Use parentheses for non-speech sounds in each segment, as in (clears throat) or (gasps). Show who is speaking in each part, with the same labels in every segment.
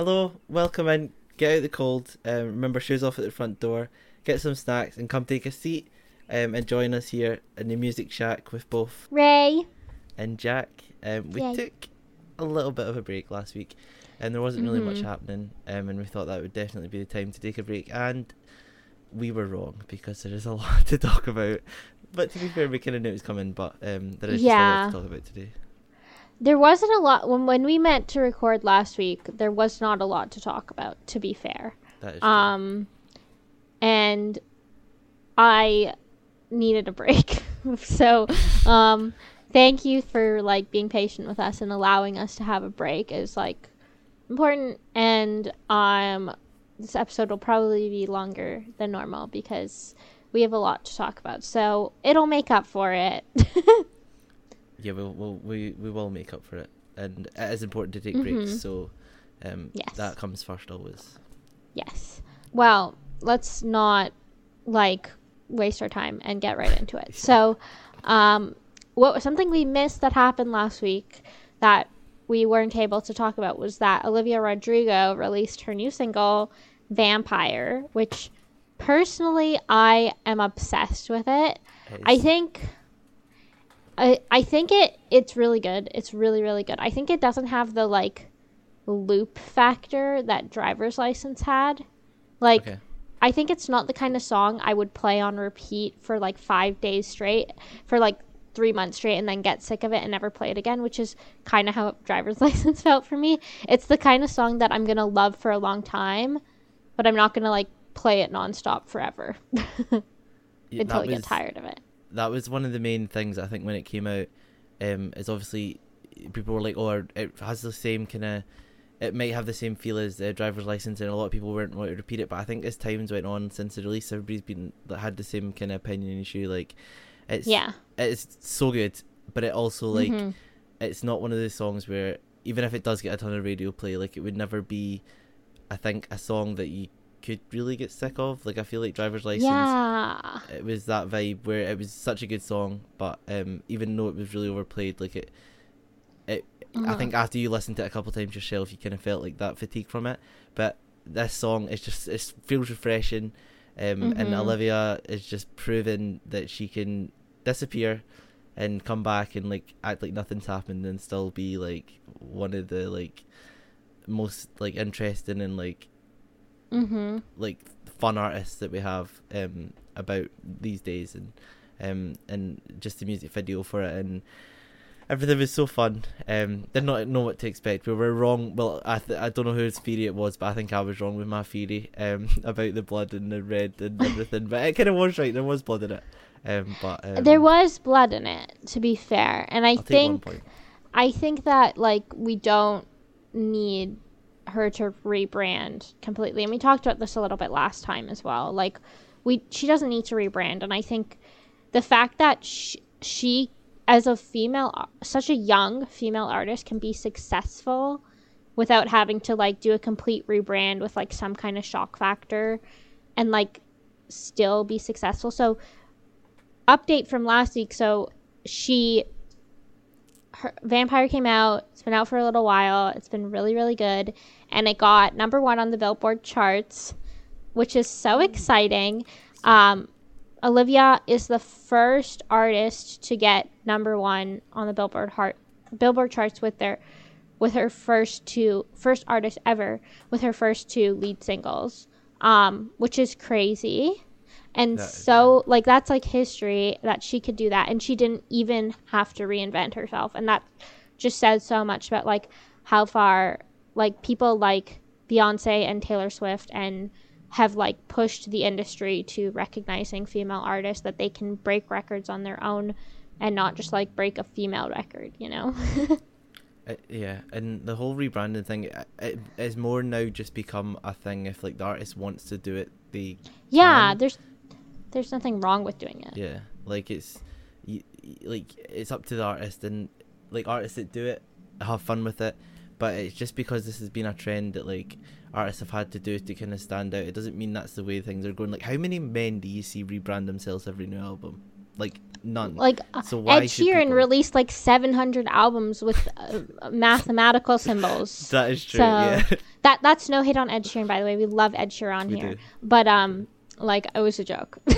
Speaker 1: Hello, welcome in. Get out the cold. Um, remember, shoes off at the front door. Get some snacks and come take a seat. Um, and join us here in the Music Shack with both
Speaker 2: Ray.
Speaker 1: and Jack. Um, we
Speaker 2: Yay.
Speaker 1: took a little bit of a break last week, and there wasn't really much
Speaker 2: Mhm.
Speaker 1: happening. Um, and we thought that would definitely be the time to take a break, and we were wrong because there is a (laughs) lot to talk about. But to be fair, we kind of knew it was coming. But um, there is just a lot to talk about today.
Speaker 2: There wasn't a lot when when we meant to record last week. There was not a lot to talk about. To be fair,
Speaker 1: That is true.
Speaker 2: um, and I needed a break. (laughs) so, um, thank you for like being patient with us and allowing us to have a break. is like important, and um, this episode will probably be longer than normal because we have a lot to talk about. So it'll make up for it. (laughs)
Speaker 1: yeah, we'll, we'll, we we will make up for it, and it is important to take breaks.
Speaker 2: Mhm.
Speaker 1: So um,
Speaker 2: Yes.
Speaker 1: that comes first always.
Speaker 2: Yes. Well, let's not like waste our time and get right into it. (laughs) So, um, what something we missed that happened last week that we weren't able to talk about was that Olivia Rodrigo released her new single Vampire, which personally I am obsessed with it. I think I I think it it's really good. It's really really good. I think it doesn't have the like loop factor that driver's license had. Like
Speaker 1: okay.
Speaker 2: I think it's not the kind of song I would play on repeat for like 5 days straight for like 3 months straight and then get sick of it and never play it again, which is kind of how (laughs) driver's (laughs) license felt for me. It's the kind of song that I'm going to love for a long time, but I'm not going to like play it nonstop forever (laughs) until I get tired of it.
Speaker 1: That was one of the main things I think when it came out. Um, is obviously people were like, "Oh, it has the same kind of, it might have the same feel as the driver's license," and a lot of people weren't wanting to repeat it. But I think as times went on since the release, everybody's been that had the same kind of opinion issue. Like, it's
Speaker 2: Yeah.
Speaker 1: it's so good, but it also like
Speaker 2: Mhm.
Speaker 1: it's not one of those songs where even if it does get a ton of radio play, like it would never be, I think, a song that you could really get sick of. Like I feel like driver's license
Speaker 2: Yeah.
Speaker 1: it was that vibe where it was such a good song, but um, even though it was really overplayed, like it, it, I
Speaker 2: Uh-huh.
Speaker 1: think after you listened to it a couple times yourself, you kind of felt like that fatigue from it. But this song is just it feels refreshing, um, and
Speaker 2: Mhm.
Speaker 1: Olivia is just proven that she can disappear and come back and like act like nothing's happened and still be like one of the like most like interesting and like
Speaker 2: Mhm.
Speaker 1: like fun artists that we have um about these days and um and just the music video for it and everything was so fun. Um did not know what to expect. We were wrong. Well i th- i don't know whose theory it was but i think i was wrong with my theory um (laughs) about the blood and the red and (laughs) everything but it kind of was right. There was blood in it. Um but um,
Speaker 2: there was blood in it, to be fair, and I
Speaker 1: I'll
Speaker 2: think I think that like we don't need her to rebrand completely, and we talked about this a little bit last time as well. Like we, she doesn't need to rebrand, and I think the fact that she, she as a female, uh, such a young female artist, can be successful without having to like do a complete rebrand with like some kind of shock factor, and like still be successful. So update from last week. So she her Vampire came out. It's been out for a little while. It's been really, really good, and it got number one on the Billboard charts, which is so exciting. Um, Olivia is the first artist to get number one on the Billboard heart Billboard charts with their with her first two first artist ever with her first two lead singles, um, which is crazy. And
Speaker 1: That
Speaker 2: so, like, that's like history that she could do that. And she didn't even have to reinvent herself. And that just says so much about, like, how far, like, people like Beyonce and Taylor Swift and have, like, pushed the industry to recognizing female artists that they can break records on their own and not just, like, break a female record, you know? (laughs)
Speaker 1: Uh, yeah, and the whole rebranding thing, it, it is more now just become a thing. If like the artist wants to do it, they
Speaker 2: yeah,
Speaker 1: can.
Speaker 2: there's there's nothing wrong with doing it.
Speaker 1: Yeah, like it's, like it's up to the artist, and like artists that do it have fun with it. But it's just because this has been a trend that like artists have had to do to kind of stand out. It doesn't mean that's the way things are going. Like, how many men do you see rebrand themselves every new album? Like none.
Speaker 2: Like uh,
Speaker 1: So why
Speaker 2: Ed Sheeran
Speaker 1: people-
Speaker 2: released like 700 albums with uh, mathematical symbols. (laughs)
Speaker 1: that is true.
Speaker 2: So
Speaker 1: yeah. (laughs)
Speaker 2: that that's no hit on Ed Sheeran, by the way. We love Ed Sheeran
Speaker 1: We
Speaker 2: here,
Speaker 1: do.
Speaker 2: but um, like it was a joke. (laughs)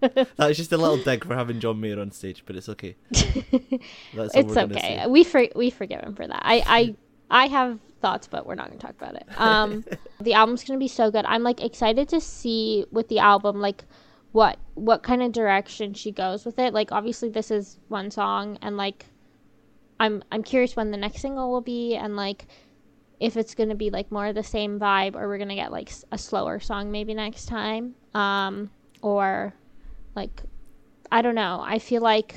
Speaker 2: (laughs)
Speaker 1: that was just a little dig for having John Mayer on stage, but it's okay. (laughs) That's
Speaker 2: it's
Speaker 1: we're
Speaker 2: okay. We for, we forgive him for that. I I I have thoughts, but we're not gonna talk about it. Um, (laughs) the album's gonna be so good. I'm like excited to see with the album like what what kind of direction she goes with it. Like obviously this is one song, and like I'm I'm curious when the next single will be, and like if it's gonna be like more of the same vibe, or we're gonna get like a slower song maybe next time, um, or like I don't know. I feel like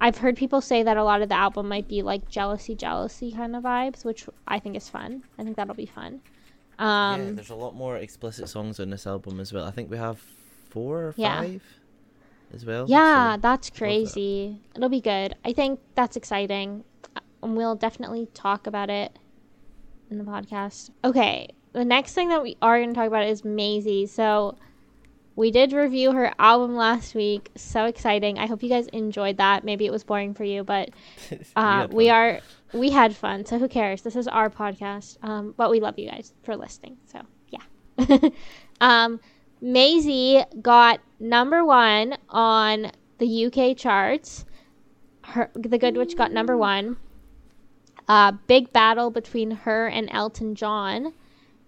Speaker 2: I've heard people say that a lot of the album might be like jealousy, jealousy kind of vibes, which I think is fun. I think that'll be fun.
Speaker 1: yeah,
Speaker 2: Um,
Speaker 1: there's a lot more explicit songs on this album as well. I think we have four or
Speaker 2: Yeah.
Speaker 1: five as well.
Speaker 2: yeah,
Speaker 1: so-
Speaker 2: that's
Speaker 1: that.
Speaker 2: crazy. It'll be good. I think that's exciting. And we'll definitely talk about it in the podcast. Okay, the next thing that we are going to talk about is Maisie. So we did review her album last week. So exciting. I hope you guys enjoyed that. Maybe it was boring for you, but (laughs) uh, we are we had fun. So who cares? This is our podcast um, but we love you guys for listening. So yeah. (laughs) Um, Maisie got number one on the UK charts. Her the good witch got number one. Uh, big battle between her and Elton John.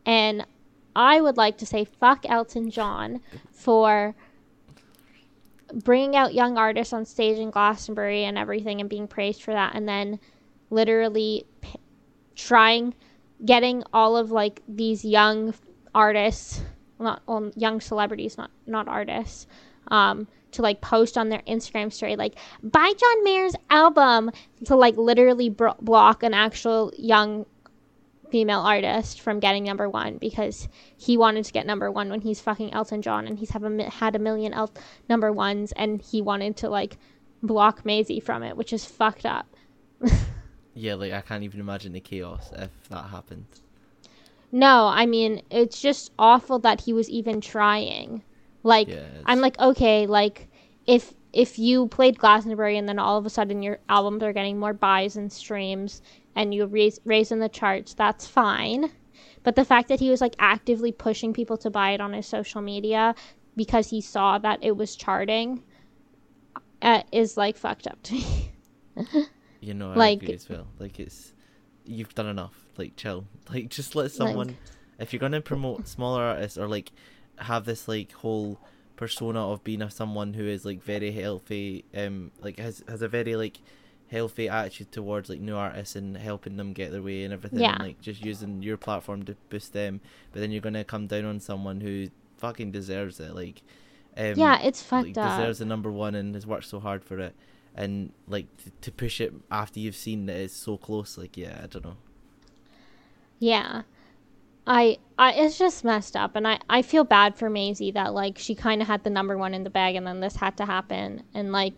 Speaker 2: And I would like to say fuck Elton John for bringing out young artists on stage in Glastonbury and everything and being praised for that and then literally p- trying getting all of like these young artists not well, young celebrities not not artists um to like post on their Instagram story like buy John Mayer's album to like literally bro- block an actual young female artist from getting number one because he wanted to get number one when he's fucking Elton John and he's have a, had a million El- number ones and he wanted to like block Maisie from it, which is fucked up. (laughs)
Speaker 1: Yeah, like I can't even imagine the chaos if that happened.
Speaker 2: No, I mean it's just awful that he was even trying. Like
Speaker 1: Yeah,
Speaker 2: I'm like okay, like if if you played Glastonbury and then all of a sudden your albums are getting more buys and streams and you raise raise in the charts, that's fine. But the fact that he was like actively pushing people to buy it on his social media because he saw that it was charting uh, is like fucked up to me. (laughs)
Speaker 1: You know, I
Speaker 2: Like-
Speaker 1: agree as well. Like it's you've done enough. Like chill. (laughs) Like just let someone. if you're gonna promote smaller artists or like have this like whole persona of being a someone who is like very healthy, um, like has has a very like healthy attitude towards like new artists and helping them get their way and everything.
Speaker 2: Yeah.
Speaker 1: And, like just using your platform to boost them, but then you're gonna come down on someone who fucking deserves it. Like, um,
Speaker 2: yeah, it's
Speaker 1: like,
Speaker 2: fucked up.
Speaker 1: deserves the number one and has worked so hard for it and like t- to push it after you've seen that it's so close like yeah i don't know
Speaker 2: Yeah. I I it's just messed up and I I feel bad for Maisie that like she kind of had the number 1 in the bag and then this had to happen and like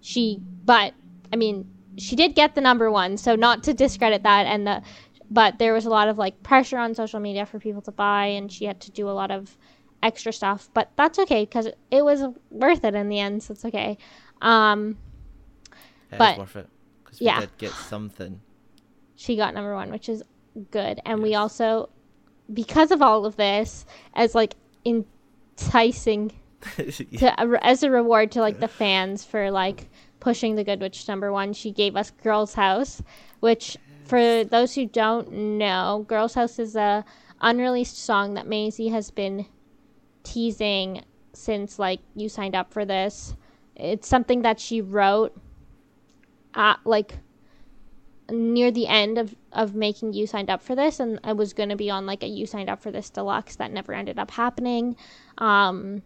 Speaker 2: she but I mean she did get the number 1 so not to discredit that and the but there was a lot of like pressure on social media for people to buy and she had to do a lot of extra stuff but that's okay cuz it was worth it in the end so it's okay. Um
Speaker 1: It
Speaker 2: But-
Speaker 1: worth it because
Speaker 2: yeah.
Speaker 1: did get something
Speaker 2: she got number one, which is good. And we also, because of all of this, as like enticing (laughs) to as a reward to like the fans for like pushing the Good Witch number one, she gave us Girls House, which for those who don't know, Girls House is a unreleased song that Maisie has been teasing since like you signed up for this. It's something that she wrote at like near the end of, of making you signed up for this and I was going to be on like a you signed up for this deluxe that never ended up happening. Um,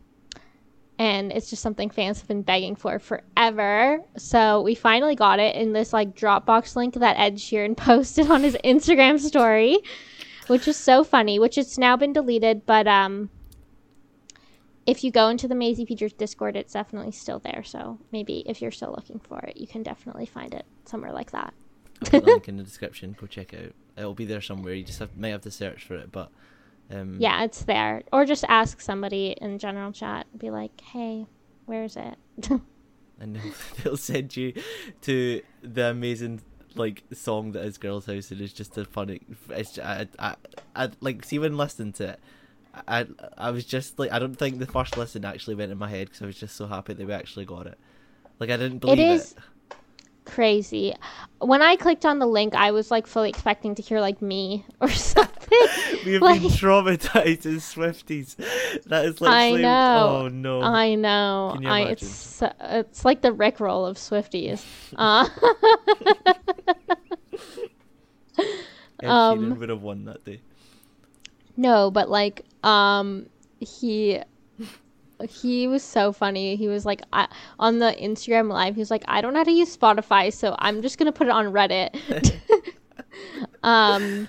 Speaker 2: and it's just something fans have been begging for forever. So we finally got it in this like Dropbox link that Ed Sheeran (laughs) posted on his Instagram story, which is so funny, which it's now been deleted, but um if you go into the Maisie Peters Discord, it's definitely still there. So maybe if you're still looking for it, you can definitely find it somewhere like that.
Speaker 1: I'll put the link (laughs) in the description go check it out it'll be there somewhere you just have, might have to search for it but um
Speaker 2: Yeah, it's there. Or just ask somebody in general chat. Be like, hey, Where is it? (laughs)
Speaker 1: and (laughs) they'll, send you to the amazing like song that is Girls House and it's just a funny. It's I, I, I like see when listening to it. I I was just like I don't think the first listen actually went in my head because I was just so happy that we actually got it. Like I didn't believe it. it.
Speaker 2: is- Crazy. When I clicked on the link, I was like fully expecting to hear like me (laughs) or something. (laughs)
Speaker 1: We have
Speaker 2: like-
Speaker 1: been traumatized as Swifties. That is
Speaker 2: I know.
Speaker 1: Oh no.
Speaker 2: I know.
Speaker 1: Can you
Speaker 2: I it's it's like the Rick roll of Swifties. (laughs) Uh, (laughs)
Speaker 1: Ed
Speaker 2: um,
Speaker 1: would have won that day.
Speaker 2: no, but like um he he was so funny. He was like I, on the Instagram live. He was like, I don't know how to use Spotify, so I'm just gonna put it on Reddit. um,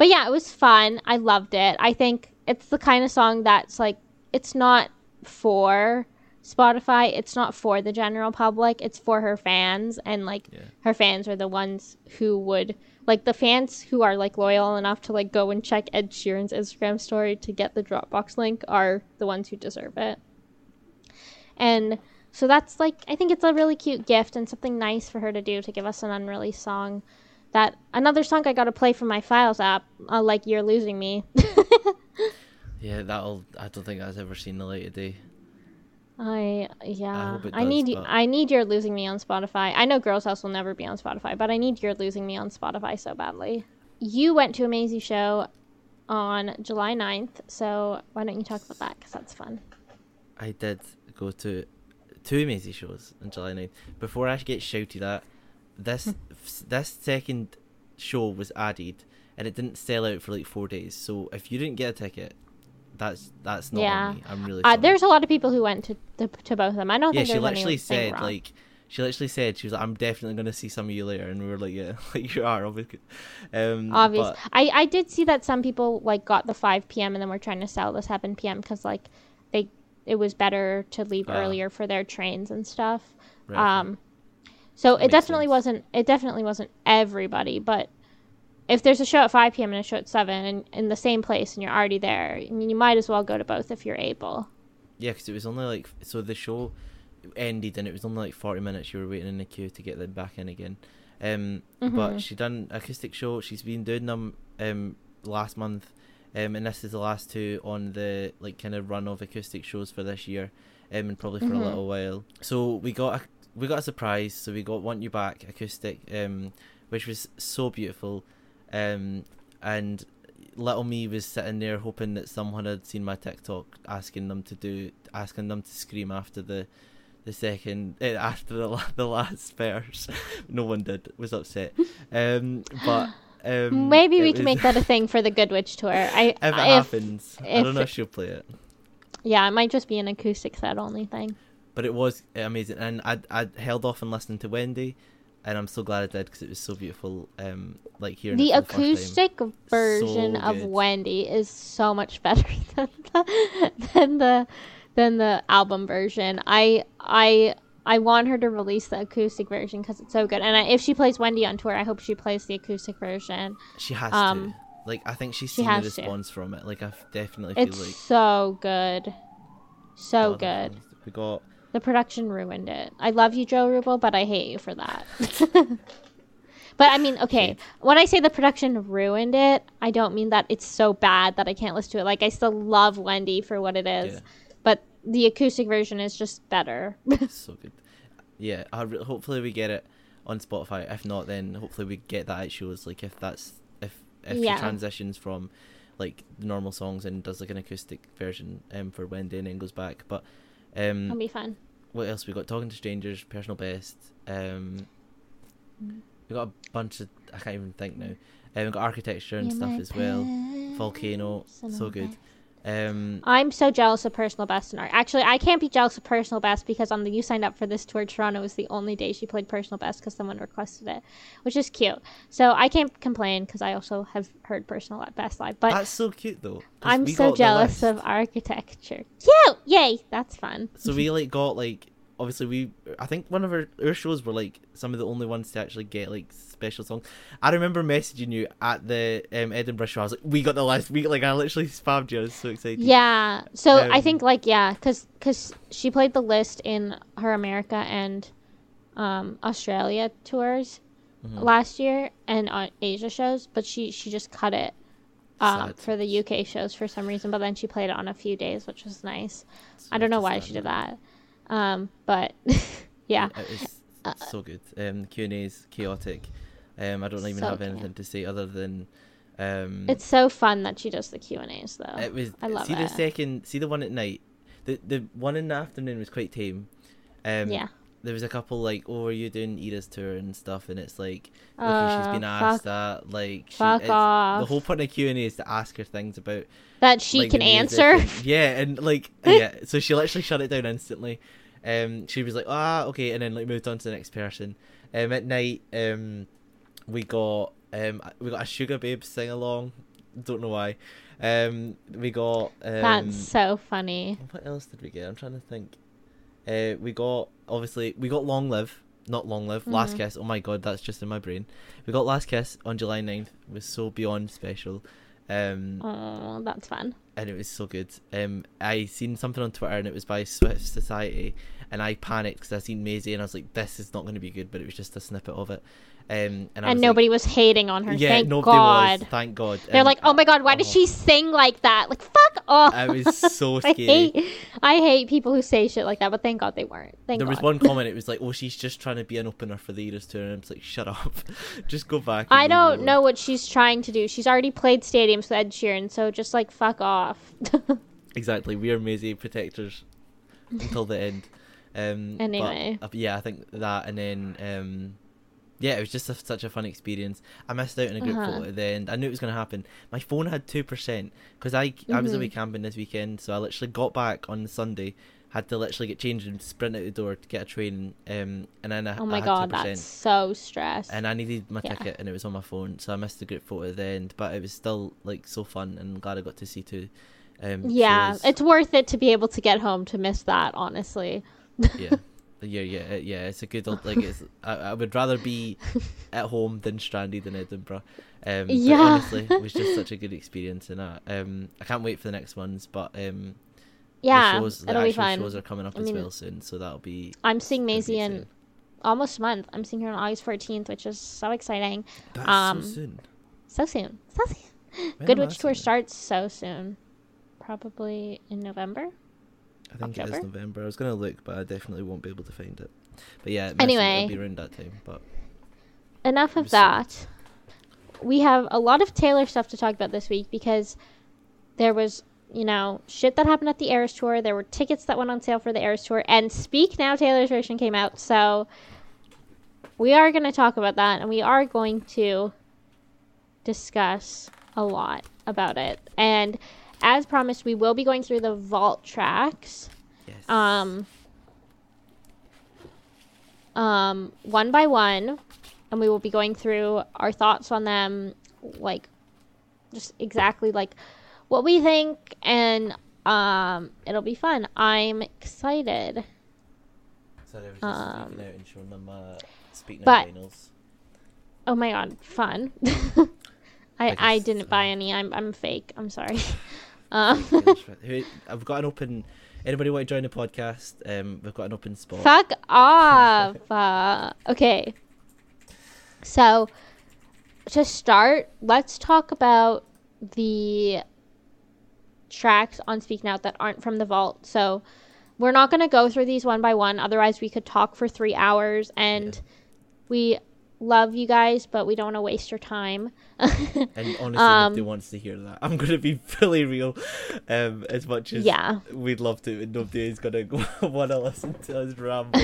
Speaker 2: but yeah, it was fun. I loved it. I think it's the kind of song that's like it's not for Spotify. It's not for the general public. It's for her fans, and like
Speaker 1: Yeah.
Speaker 2: her fans are the ones who would like the fans who are like loyal enough to like go and check Ed Sheeran's Instagram story to get the Dropbox link are the ones who deserve it. And so that's like I think it's a really cute gift and something nice for her to do to give us an unreleased song. That another song I got to play from my files app, uh, like "You're Losing Me." (laughs)
Speaker 1: Yeah, that'll. I don't think I've ever seen the light of day.
Speaker 2: I yeah. I
Speaker 1: does,
Speaker 2: need
Speaker 1: but-
Speaker 2: I need "You're Losing Me" on Spotify. I know "Girls House" will never be on Spotify, but I need "You're Losing Me" on Spotify so badly. You went to a Maisie show on July 9th, so why don't you talk about that? Because that's fun.
Speaker 1: I did go to two Maisie shows on July 9th. Before I get shouted at, this this second show was added and it didn't sell out for like four days. So if you didn't get a ticket, that's that's not
Speaker 2: Yeah.
Speaker 1: me. I'm really
Speaker 2: Uh, there's a lot of people who went to to, to both of them. I don't
Speaker 1: yeah,
Speaker 2: think
Speaker 1: she literally said
Speaker 2: wrong.
Speaker 1: like she literally said she was like I'm definitely gonna see some of you later, and we were like yeah, (laughs) like you are obviously. Um,
Speaker 2: obvious.
Speaker 1: but-
Speaker 2: I I did see that some people like got the 5 p.m. and then were trying to sell the 7 p.m. because like they it was better to leave
Speaker 1: Ah.
Speaker 2: earlier for their trains and stuff.
Speaker 1: right.
Speaker 2: Um, so it definitely
Speaker 1: sense.
Speaker 2: wasn't. It definitely wasn't everybody, but if there's a show at 5 p.m. and a show at 7 and in the same place and you're already there, I mean, you might as well go to both if you're able.
Speaker 1: Yeah, because it was only like so the show ended and it was only like forty minutes. You were waiting in the queue to get them back in again. Um,
Speaker 2: Mhm.
Speaker 1: but she done acoustic show. She's been doing them um last month, um, and this is the last two on the like kind of run of acoustic shows for this year, um, and probably for
Speaker 2: Mhm.
Speaker 1: a little while. So we got a we got a surprise. So we got Want You Back acoustic, um, which was so beautiful, um, and little me was sitting there hoping that someone had seen my TikTok asking them to do asking them to scream after the the second (laughs) eh, after the the last verse. (laughs) no one did. Was upset. Um, but um, (laughs)
Speaker 2: Maybe we can
Speaker 1: was-
Speaker 2: make that a thing for the Good Witch tour. I
Speaker 1: if it
Speaker 2: if,
Speaker 1: happens. I don't know if she'll play it.
Speaker 2: yeah, it might just be an acoustic set only thing.
Speaker 1: But it was amazing, and I I held off on listening to Wendy, and I'm so glad I did because it was so beautiful. Um, like hearing
Speaker 2: The acoustic version
Speaker 1: So
Speaker 2: of. Wendy is so much better (laughs) than the than the than the album version. I I I want her to release the acoustic version because it's so good. And I, if she plays Wendy on tour, I hope she plays the acoustic version.
Speaker 1: She has
Speaker 2: um,
Speaker 1: to. Like I think she's
Speaker 2: she
Speaker 1: seen the
Speaker 2: has to.
Speaker 1: from it. Like I definitely feel
Speaker 2: It's
Speaker 1: like
Speaker 2: so good, so good.
Speaker 1: We got
Speaker 2: The production ruined it. I love you, Joe Rubel, but I hate you for that. (laughs) but I mean, okay, when I say the production ruined it, I don't mean that it's so bad that I can't listen to it. Like I still love Wendy for what it is,
Speaker 1: Yeah.
Speaker 2: but the acoustic version is just better. (laughs)
Speaker 1: So good. Yeah, I re- hopefully we get it on Spotify. If not, then hopefully we get that at shows. Like if that's if if
Speaker 2: Yeah.
Speaker 1: she transitions from like the normal songs and does like an acoustic version um for Wendy and then goes back. But um,
Speaker 2: That'll be fun.
Speaker 1: what else we got? Talking to strangers, personal best. Um, we got a bunch of I can't even think now. Um, we got architecture and
Speaker 2: You're
Speaker 1: stuff as well. Volcano, so good. Um,
Speaker 2: I'm so jealous of personal best and art. Actually, I can't be jealous of personal best because on the you signed up for this tour, Toronto was the only day she played personal best because someone requested it, which is cute. So I can't complain because I also have heard personal best live. But
Speaker 1: that's so cute though.
Speaker 2: I'm so jealous of architecture. Cute! Yay! That's fun.
Speaker 1: So we like got like obviously we I think one of our, our shows were like some of the only ones to actually get like special songs. I remember messaging you at the um, Edinburgh show. I was like, "We got the last week!" Like I literally (laughs) spammed you. I was so excited.
Speaker 2: Yeah. So I
Speaker 1: Um,
Speaker 2: think like yeah, cuz cuz she played the list in her America and um Australia tours
Speaker 1: Mhm.
Speaker 2: last year and uh, Asia shows, but she she just cut it um, for the UK shows for some reason, but then she played it on a few days, which was nice.
Speaker 1: So
Speaker 2: I don't know why
Speaker 1: understand
Speaker 2: she did that. Um but (laughs) yeah.
Speaker 1: It
Speaker 2: Uh,
Speaker 1: so good. Um, Q and A's chaotic. Um, I don't even
Speaker 2: So
Speaker 1: have anything to say other than um,
Speaker 2: It's so fun that she does the Q&As though.
Speaker 1: it was.
Speaker 2: I love it.
Speaker 1: see the second, see the one at night. The the one in the afternoon was quite tame. Um,
Speaker 2: yeah.
Speaker 1: there was a couple like, oh, are you doing Ida's tour and stuff? And it's like, okay,
Speaker 2: Uh,
Speaker 1: she's been
Speaker 2: fuck-
Speaker 1: asked that. Like, she,
Speaker 2: fuck off.
Speaker 1: The whole point of Q and A is to ask her things about
Speaker 2: That she
Speaker 1: like,
Speaker 2: can answer.
Speaker 1: and- yeah, and like (laughs) yeah, so she literally shut it down instantly. Um, she was like, ah, okay, and then like moved on to the next person. Um, at night, um, we got um, we got a Sugar Babe sing along. Don't know why. Um, we got um,
Speaker 2: That's so funny.
Speaker 1: what else did we get? I'm trying to think. Uh, we got obviously we got Long Live, not Long Live, Last
Speaker 2: Mhm.
Speaker 1: Kiss. Oh my god, that's just in my brain. We got Last Kiss on July 9th. It was so beyond special. Um,
Speaker 2: Oh, that's fun.
Speaker 1: And it was so good. Um, I seen something on Twitter and it was by Swift Society, and I panicked because I seen Maisie and I was like, "This is not going to be good," but it was just a snippet of it. Um, and,
Speaker 2: And nobody was hating on her.
Speaker 1: yeah,
Speaker 2: Thank
Speaker 1: nobody
Speaker 2: God.
Speaker 1: was. Thank God.
Speaker 2: They're
Speaker 1: And
Speaker 2: like, oh my God, why does
Speaker 1: oh.
Speaker 2: she sing like that? Like, fuck off.
Speaker 1: I was (laughs) so
Speaker 2: I hate, I hate people who say shit like that, but thank God they weren't. Thank
Speaker 1: there was one (laughs) comment. It was like, "Oh, she's just trying to be an opener for the Eras tour," and I was like, "Shut up, (laughs) just go back."
Speaker 2: I don't know what she's trying to do. She's already played stadiums with Ed Sheeran, so just like fuck off.
Speaker 1: Exactly, we are Maisie protectors until the end. Um, but,
Speaker 2: Anyway.
Speaker 1: uh, yeah, I think that, and then um, yeah, it was just a, such a fun experience. I missed out on a group
Speaker 2: Uh-huh.
Speaker 1: photo at the end. I knew it was going to happen. My phone had two percent because I I was
Speaker 2: Mhm.
Speaker 1: away camping this weekend, so I literally got back on Sunday. Had to literally get changed and sprint out the door to get a train. Um, and then I,
Speaker 2: oh
Speaker 1: I
Speaker 2: my
Speaker 1: had
Speaker 2: God,
Speaker 1: 2%.
Speaker 2: that's so stressed.
Speaker 1: and I needed my
Speaker 2: Yeah.
Speaker 1: ticket and it was on my phone, so I missed the group photo at the end. But it was still like so fun, and I'm glad I got to see two. Um,
Speaker 2: yeah,
Speaker 1: shows.
Speaker 2: it's worth it to be able to get home to miss that. Honestly.
Speaker 1: yeah, (laughs) (laughs) yeah, yeah, yeah. It's a good old like. It's (laughs) I, I would rather be at home than stranded in Edinburgh. Um,
Speaker 2: Yeah.
Speaker 1: honestly, it was just such a good (laughs) experience, and I um I can't wait for the next ones. But um,
Speaker 2: Yeah,
Speaker 1: the shows, the
Speaker 2: it'll be
Speaker 1: actual
Speaker 2: fun.
Speaker 1: shows are coming up
Speaker 2: I
Speaker 1: as
Speaker 2: mean,
Speaker 1: well soon, so that'll be.
Speaker 2: I'm seeing
Speaker 1: gonna
Speaker 2: Maisie in almost a month. I'm seeing her on August 14th, which is so exciting.
Speaker 1: That's
Speaker 2: um,
Speaker 1: so soon.
Speaker 2: So soon. So soon.
Speaker 1: When
Speaker 2: Good Witch Tour starts so soon. Probably in November.
Speaker 1: I think it
Speaker 2: October?
Speaker 1: is November. I was gonna look, but I definitely won't be able to find it. But yeah, it
Speaker 2: Anyway.
Speaker 1: it'll be around that time. But
Speaker 2: Enough of that. We have a lot of Taylor stuff to talk about this week because there was, you know, shit that happened at the Eras Tour. There were tickets that went on sale for the Eras Tour, and Speak Now Taylor's version came out. So we are going to talk about that, and we are going to discuss a lot about it. And as promised, we will be going through the vault tracks.
Speaker 1: yes,
Speaker 2: um um one by one and we will be going through our thoughts on them like just exactly like what we think and um it'll be fun. I'm excited.
Speaker 1: Sorry, I was just
Speaker 2: um,
Speaker 1: speaking out and showing them uh,
Speaker 2: but- oh my god fun. (laughs) I
Speaker 1: I
Speaker 2: i didn't buy
Speaker 1: um,
Speaker 2: any. I'm i'm fake. I'm sorry (laughs) um
Speaker 1: Taylor Swift. Who- I've got an open. Anybody want to join the podcast? Um, we've got an open spot.
Speaker 2: Fuck off. (laughs) Uh, okay. So, to start, let's talk about the tracks on Speak Now that aren't from the vault. So, we're not going to go through these one by one. Otherwise, we could talk for three hours. And
Speaker 1: Yeah.
Speaker 2: we love you guys, but we don't want to waste your time. (laughs)
Speaker 1: And honestly,
Speaker 2: Um,
Speaker 1: nobody wants to hear that. (laughs) I'm gonna be fully real. Um, as much as
Speaker 2: yeah.
Speaker 1: we'd love to, and nobody is gonna (laughs) want to listen to us ramble.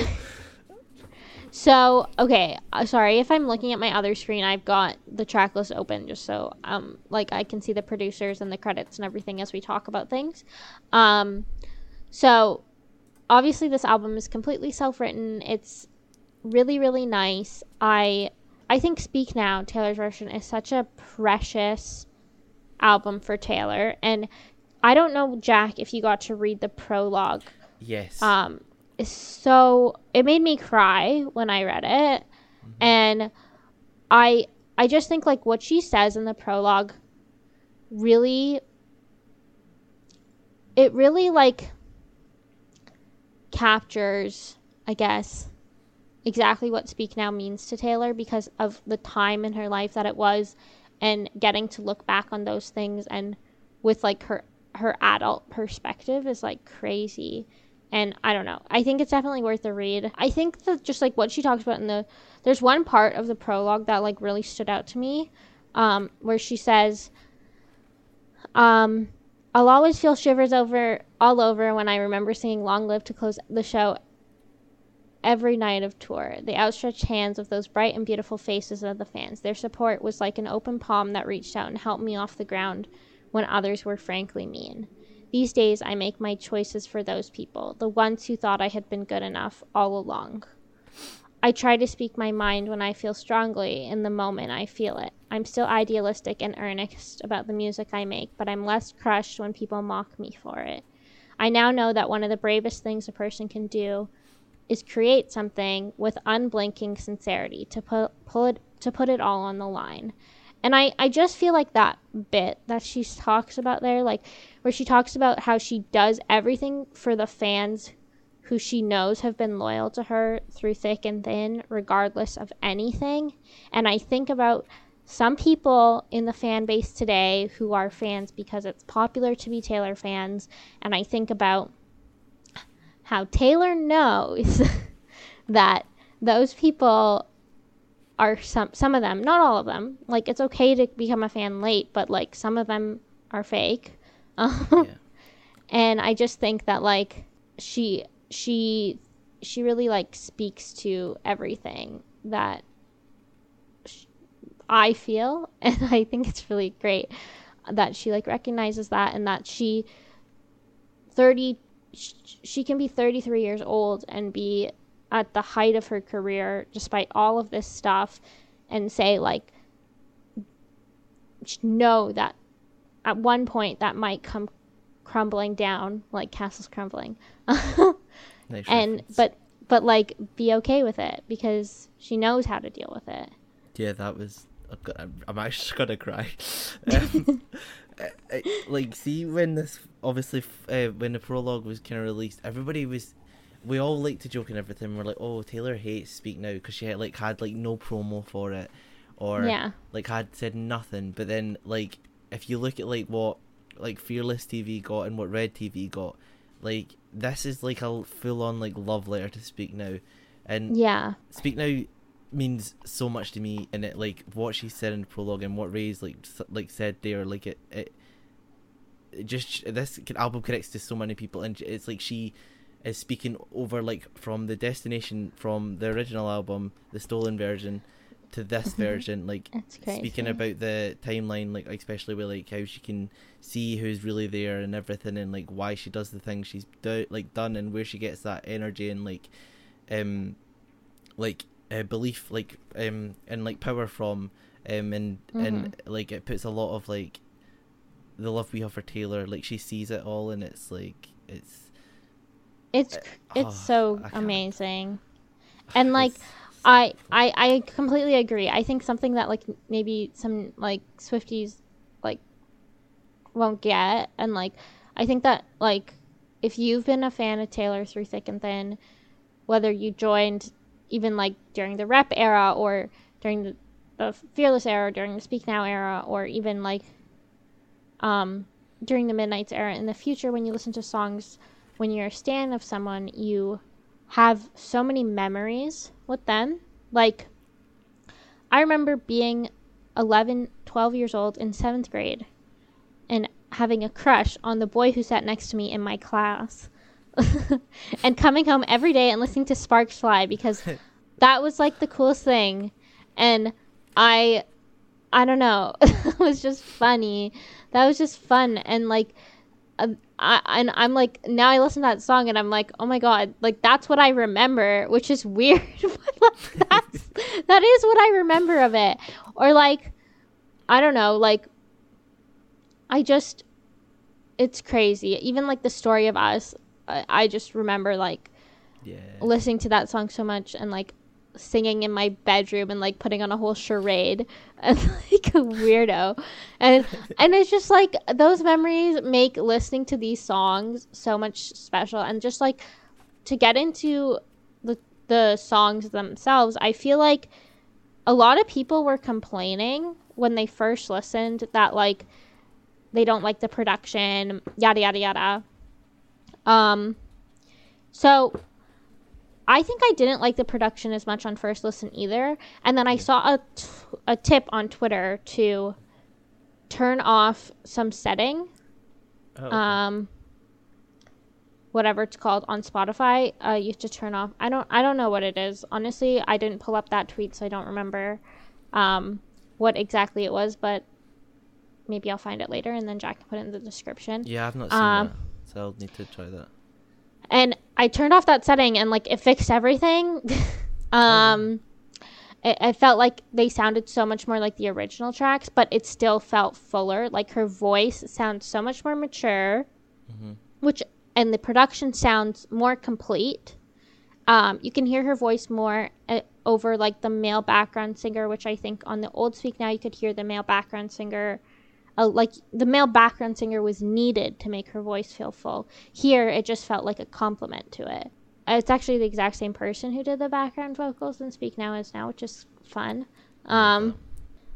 Speaker 2: So, okay, uh, sorry if I'm looking at my other screen. I've got the track list open just so um like I can see the producers and the credits and everything as we talk about things. Um so obviously this album is completely self-written. It's really really nice. I I think Speak Now, Taylor's version is such a precious album for Taylor and I don't know Jack if you got to read the prologue
Speaker 1: Yes.
Speaker 2: um so it made me cry when I read it. And I I just think like what she says in the prologue really it really like captures, I guess, exactly what Speak Now means to Taylor because of the time in her life that it was and getting to look back on those things and with like her her adult perspective is like crazy. And i don't know. I think it's definitely worth a read. I think that just like what she talks about in the there's one part of the prologue that like really stood out to me um, where she says um, i'll always feel shivers over all over when i remember singing long live to close the show every night of tour the outstretched hands of those bright and beautiful faces of the fans their support was like an open palm that reached out and helped me off the ground when others were frankly mean these days I make my choices for those people, the ones who thought I had been good enough all along. I try to speak my mind when I feel strongly in the moment I feel it. I'm still idealistic and earnest about the music I make, but I'm less crushed when people mock me for it. I now know that one of the bravest things a person can do is create something with unblinking sincerity to put pull it to put it all on the line. And I, I just feel like that bit that she talks about there, like where she talks about how she does everything for the fans who she knows have been loyal to her through thick and thin, regardless of anything. And I think about some people in the fan base today who are fans because it's popular to be Taylor fans. And I think about how Taylor knows (laughs) that those people are some some of them, not all of them. Like it's okay to become a fan late, but like some of them are fake. (laughs) Um, yeah. And I just think that like she she she really like speaks to everything that sh- I feel (laughs) and I think it's really great that she like recognizes that and that she 30 sh- she can be 33 years old and be at the height of her career despite all of this stuff and say like know that at one point that might come crumbling down like castles crumbling. (laughs) And but but like be okay with it because she knows how to deal with it.
Speaker 1: Yeah that was i'm actually gonna cry. (laughs) Um, like see when this obviously uh, when the prologue was kind of released everybody was we all like to joke and everything. We're like, oh, Taylor hates Speak Now because she had like had like no promo for it, or
Speaker 2: yeah.
Speaker 1: like had said nothing. But then like if you look at like what like Fearless TV got and what Red TV got, like this is like a full on like love letter to Speak Now, and
Speaker 2: yeah,
Speaker 1: Speak Now means so much to me and it like what she said in the prologue and what Ray's like like said there like it it, it just this album connects to so many people and it's like she is speaking over like from the destination from the original album, the stolen version, to this mm-hmm. version, like speaking about the timeline, like especially with like how she can see who's really there and everything, and like why she does the things she's do- like done and where she gets that energy and like, um, like uh, belief, like um, and like power from, um, and mm-hmm. and like it puts a lot of like the love we have for Taylor, like she sees it all, and it's like it's
Speaker 2: it's uh, it's oh, so amazing, (laughs) and like I I I completely agree. I think something that like maybe some like Swifties like won't get, and like I think that like if you've been a fan of Taylor through thick and thin, whether you joined even like during the rep era or during the, the fearless era, during the speak now era, or even like um during the midnights era in the future when you listen to songs when you're a stan of someone, you have so many memories with them. Like, I remember being 11, 12 years old in seventh grade and having a crush on the boy who sat next to me in my class. (laughs) and coming home every day and listening to Sparks Fly because (laughs) that was like the coolest thing. And I, I don't know, (laughs) it was just funny. That was just fun. And like, uh, I, and I'm like now I listen to that song and I'm like oh my god like that's what I remember which is weird like, that's that is what I remember of it or like I don't know like I just it's crazy even like the story of us I, I just remember like
Speaker 1: Yeah.
Speaker 2: listening to that song so much and like singing in my bedroom and like putting on a whole charade. (laughs) And like a weirdo. And (laughs) and it's just like those memories make listening to these songs so much special. And just like to get into the the songs themselves i feel like a lot of people were complaining when they first listened that like they don't like the production yada yada yada um so I think I didn't like the production as much on first listen either. And then I saw a, t- a tip on Twitter to turn off some setting,
Speaker 1: Oh, okay.
Speaker 2: um, whatever it's called on Spotify. Uh, you have to turn off. I don't. I don't know what it is. Honestly, I didn't pull up that tweet, so I don't remember um, what exactly it was. But maybe I'll find it later, and then Jack can put it in the description.
Speaker 1: yeah, I've not seen
Speaker 2: um,
Speaker 1: that, so I'll need to try that.
Speaker 2: and I turned off that setting and like it fixed everything. (laughs) um, it, it felt like they sounded so much more like the original tracks, but it still felt fuller. Like her voice sounds so much more mature,
Speaker 1: Mm-hmm.
Speaker 2: which and the production sounds more complete. Um, you can hear her voice more uh, over like the male background singer, which I think on the old Speak Now you could hear the male background singer. Uh, like the male background singer was needed to make her voice feel full. Here, it just felt like a compliment to it. It's actually the exact same person who did the background vocals in Speak Now is Now, which is fun. Um,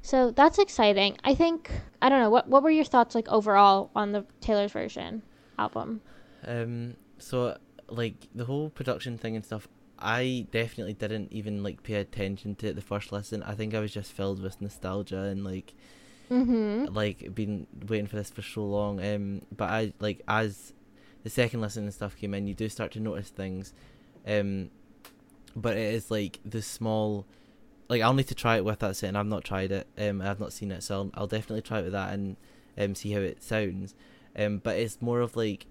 Speaker 2: so that's exciting. I think I don't know what what were your thoughts like overall on the Taylor's version album.
Speaker 1: Um, so like the whole production thing and stuff, I definitely didn't even like pay attention to it the first listen. I think I was just filled with nostalgia and like
Speaker 2: Mm-hmm.
Speaker 1: like been waiting for this for so long. Um, but I like as the second listen and stuff came in, you do start to notice things. Um, but it is like the small. Like I'll need to try it with that set, and I've not tried it. Um, I've not seen it, so I'll, I'll definitely try it with that and um see how it sounds. Um, but it's more of like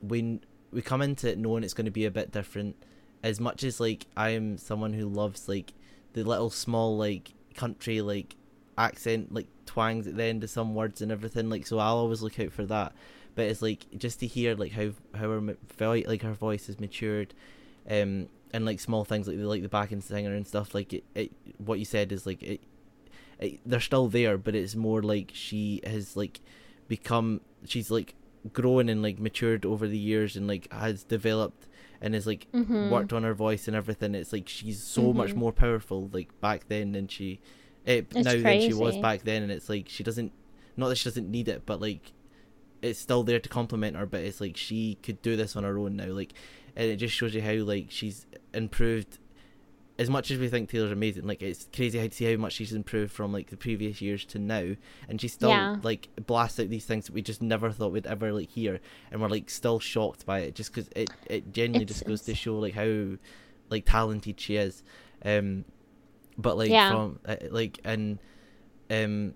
Speaker 1: when we come into it knowing it's going to be a bit different. As much as like I am someone who loves like the little small like country like accent like twangs at the end of some words and everything like so I'll always look out for that but it's like just to hear like how how her like her voice has matured um and like small things like the like the backing singer and stuff like it, it what you said is like it, it they're still there but it's more like she has like become she's like grown and like matured over the years and like has developed and has like
Speaker 2: Mhm.
Speaker 1: worked on her voice and everything it's like she's so much
Speaker 2: Mhm.
Speaker 1: more powerful like back then than she it,
Speaker 2: It's
Speaker 1: now than she was back then and it's like she doesn't not that she doesn't need it but like it's still there to complement her but it's like she could do this on her own now like and it just shows you how like she's improved. As much as we think Taylor's amazing, like it's crazy how to see how much she's improved from like the previous years to now, and she still
Speaker 2: Yeah.
Speaker 1: like blasts out these things that we just never thought we'd ever like hear, and we're like still shocked by it, just because it it genuinely
Speaker 2: It's-
Speaker 1: just goes to show like how like talented she is, um, but like
Speaker 2: Yeah.
Speaker 1: from uh, like and um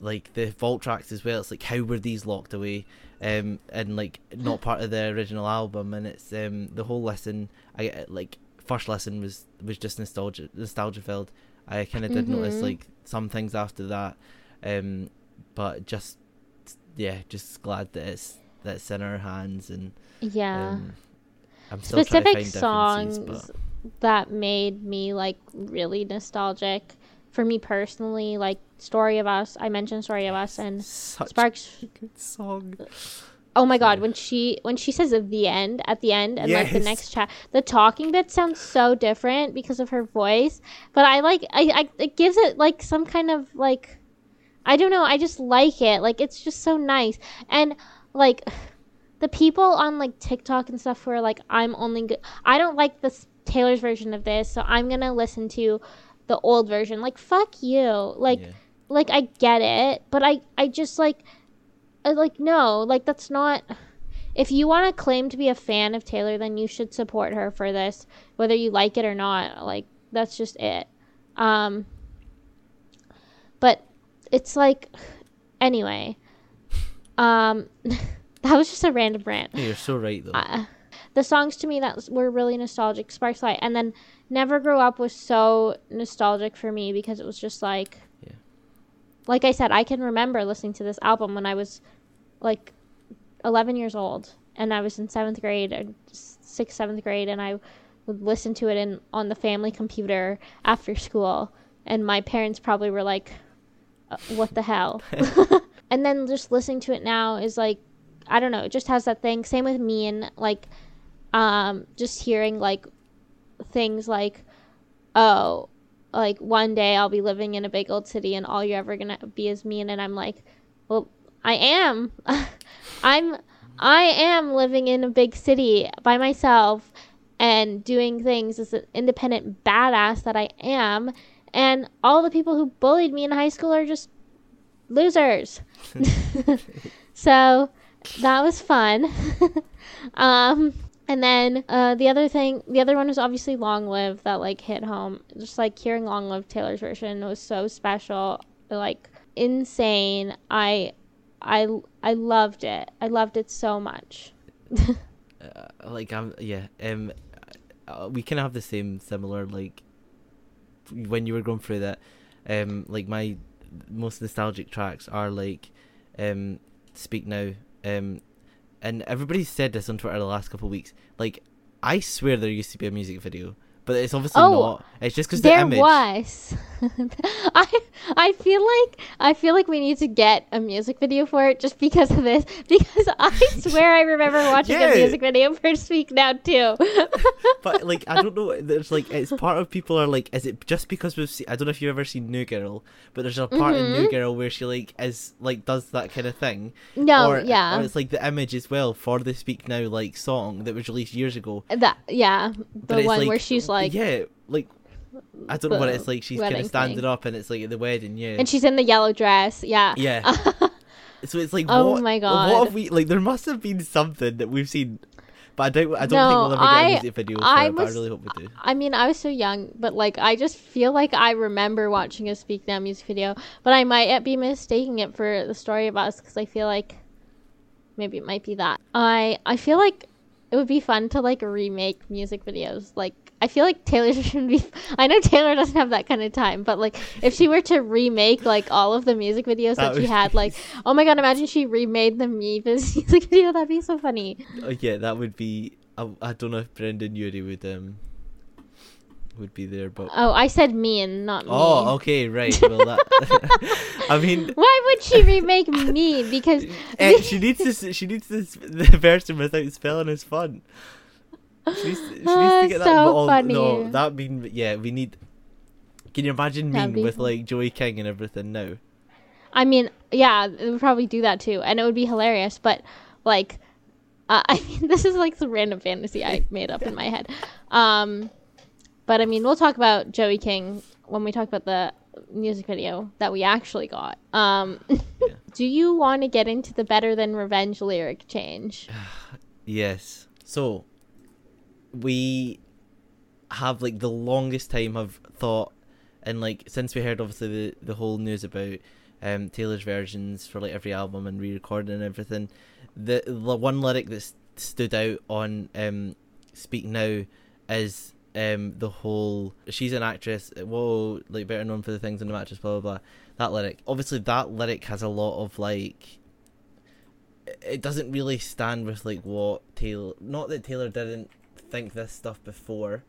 Speaker 1: like the vault tracks as well. It's like how were these locked away, um, and like not part of the original album, and it's um the whole lesson I uh, like first lesson was was just nostalgia nostalgia filled. I kind of did notice
Speaker 2: Mhm.
Speaker 1: like some things after that, um, but just yeah, just glad that it's that it's in our hands and
Speaker 2: Yeah.
Speaker 1: um, I'm still trying
Speaker 2: Specific
Speaker 1: to find differences,
Speaker 2: songs
Speaker 1: but
Speaker 2: that made me like really nostalgic for me personally, like Story of Us. I mentioned Story of Us and
Speaker 1: such
Speaker 2: Sparks
Speaker 1: song.
Speaker 2: Oh my god, when she when she says at the end, at the end, and like the next chat, the talking bit sounds so different because of her voice. But I like, I, I it gives it like some kind of like, I don't know, I just like it. Like it's just so nice, and like (sighs) the people on like TikTok and stuff who are like, I'm only good. I don't like this Taylor's version of this, so I'm gonna listen to the old version. Like fuck you, like
Speaker 1: yeah.
Speaker 2: like I get it, but I I just like I, like no, like that's not if you want to claim to be a fan of Taylor, then you should support her for this, whether you like it or not. Like that's just it. Um but it's like anyway. Um (laughs) that was just a random rant.
Speaker 1: Yeah, you're so right though.
Speaker 2: Uh, the songs to me that were really nostalgic Sparks Fly and then never grow up was so nostalgic for me because it was just like
Speaker 1: Yeah.
Speaker 2: like i said i can remember listening to this album when i was like 11 years old and i was in seventh grade or sixth seventh grade and i would listen to it in on the family computer after school, and my parents probably were like, uh, "What the hell?" (laughs) (laughs) and then just listening to it now is like, I don't know, it just has that thing. Same with me and like, um, just hearing like things like, "Oh." Like one day I'll be living in a big old city and all you're ever gonna be is me and I'm like, well, I am. (laughs) I'm I am living in a big city by myself and doing things as an independent badass that I am. And all the people who bullied me in high school are just losers. (laughs) (laughs) so that was fun. um, and then uh, the other thing, the other one was obviously Long Live that like hit home. Just like hearing Long Live Taylor's version was so special, like insane. I I I loved it. I loved it so much.
Speaker 1: uh, like I'm yeah um uh, we can have the same similar like when you were going through that um like my most nostalgic tracks are like um speak now um and everybody said this on Twitter the last couple of weeks. Like I swear there used to be a music video but it's obviously oh, not. It's just because the image.
Speaker 2: There was. (laughs) I I feel like I feel like we need to get a music video for it just because of this. (laughs) Because I swear I remember (laughs) watching yeah. a music video for Speak Now too.
Speaker 1: but like I don't know. There's like it's part of people are like, is it just because we've seen? I don't know if you've ever seen New Girl, but there's a part mm-hmm. in New mm-hmm. Girl where she like is like does that kind of thing.
Speaker 2: No, or, yeah,
Speaker 1: or it's like the image as well for the Speak Now like song that was released years ago.
Speaker 2: That yeah, the one like, where she's like
Speaker 1: yeah, like I don't know what it's like. She's kind of standing thing. up, and it's like at the wedding, yeah.
Speaker 2: And she's in the yellow dress, yeah.
Speaker 1: Yeah. (laughs) so it's like,
Speaker 2: oh
Speaker 1: what,
Speaker 2: my god,
Speaker 1: what have we like? There must have been something that we've seen, but I don't. I don't no, think we'll ever get a music video for I it. Was, I really hope we do.
Speaker 2: I mean, I was so young, but like, I just feel like I remember watching a Speak Now music video, but I might be mistaking it for the story of us because I feel like maybe it might be that. I I feel like it would be fun to like remake music videos like I feel like Taylor (laughs) shouldn't be. I know Taylor doesn't have that kind of time, but like if she were to remake like all of the music videos that, that she had, like oh my god, imagine she remade the Mevis (laughs) music video. That'd be so funny.
Speaker 1: Oh, yeah, that would be. I, I don't know if Brendon Urie would um would be there, but
Speaker 2: oh, I said me and not me.
Speaker 1: Oh, okay, right. Well, that (laughs) I mean,
Speaker 2: why would she remake me? Because
Speaker 1: she needs this. She needs this the version without spelling is fun. She needs, she needs to get that. So all, funny. No, that mean yeah. We need. Can you imagine me with like Joey King and everything now?
Speaker 2: I mean, yeah, it would probably do that too, and it would be hilarious. But like, uh, (laughs) I mean, this is like the random fantasy I (laughs) made up in my head. Um, but I mean, we'll talk about Joey King when we talk about the music video that we actually got. Um, yeah. (laughs) do you want to get into the better than revenge lyric change? (sighs)
Speaker 1: yes. So we have like the longest time have thought and like since we heard obviously the the whole news about um Taylor's versions for like every album and re-recording and everything the the one lyric that stood out on um Speak Now is um the whole she's an actress whoa like better known for the things in the mattress blah blah blah that lyric. Obviously that lyric has a lot of like it doesn't really stand with like what Taylor not that Taylor didn't think this stuff before,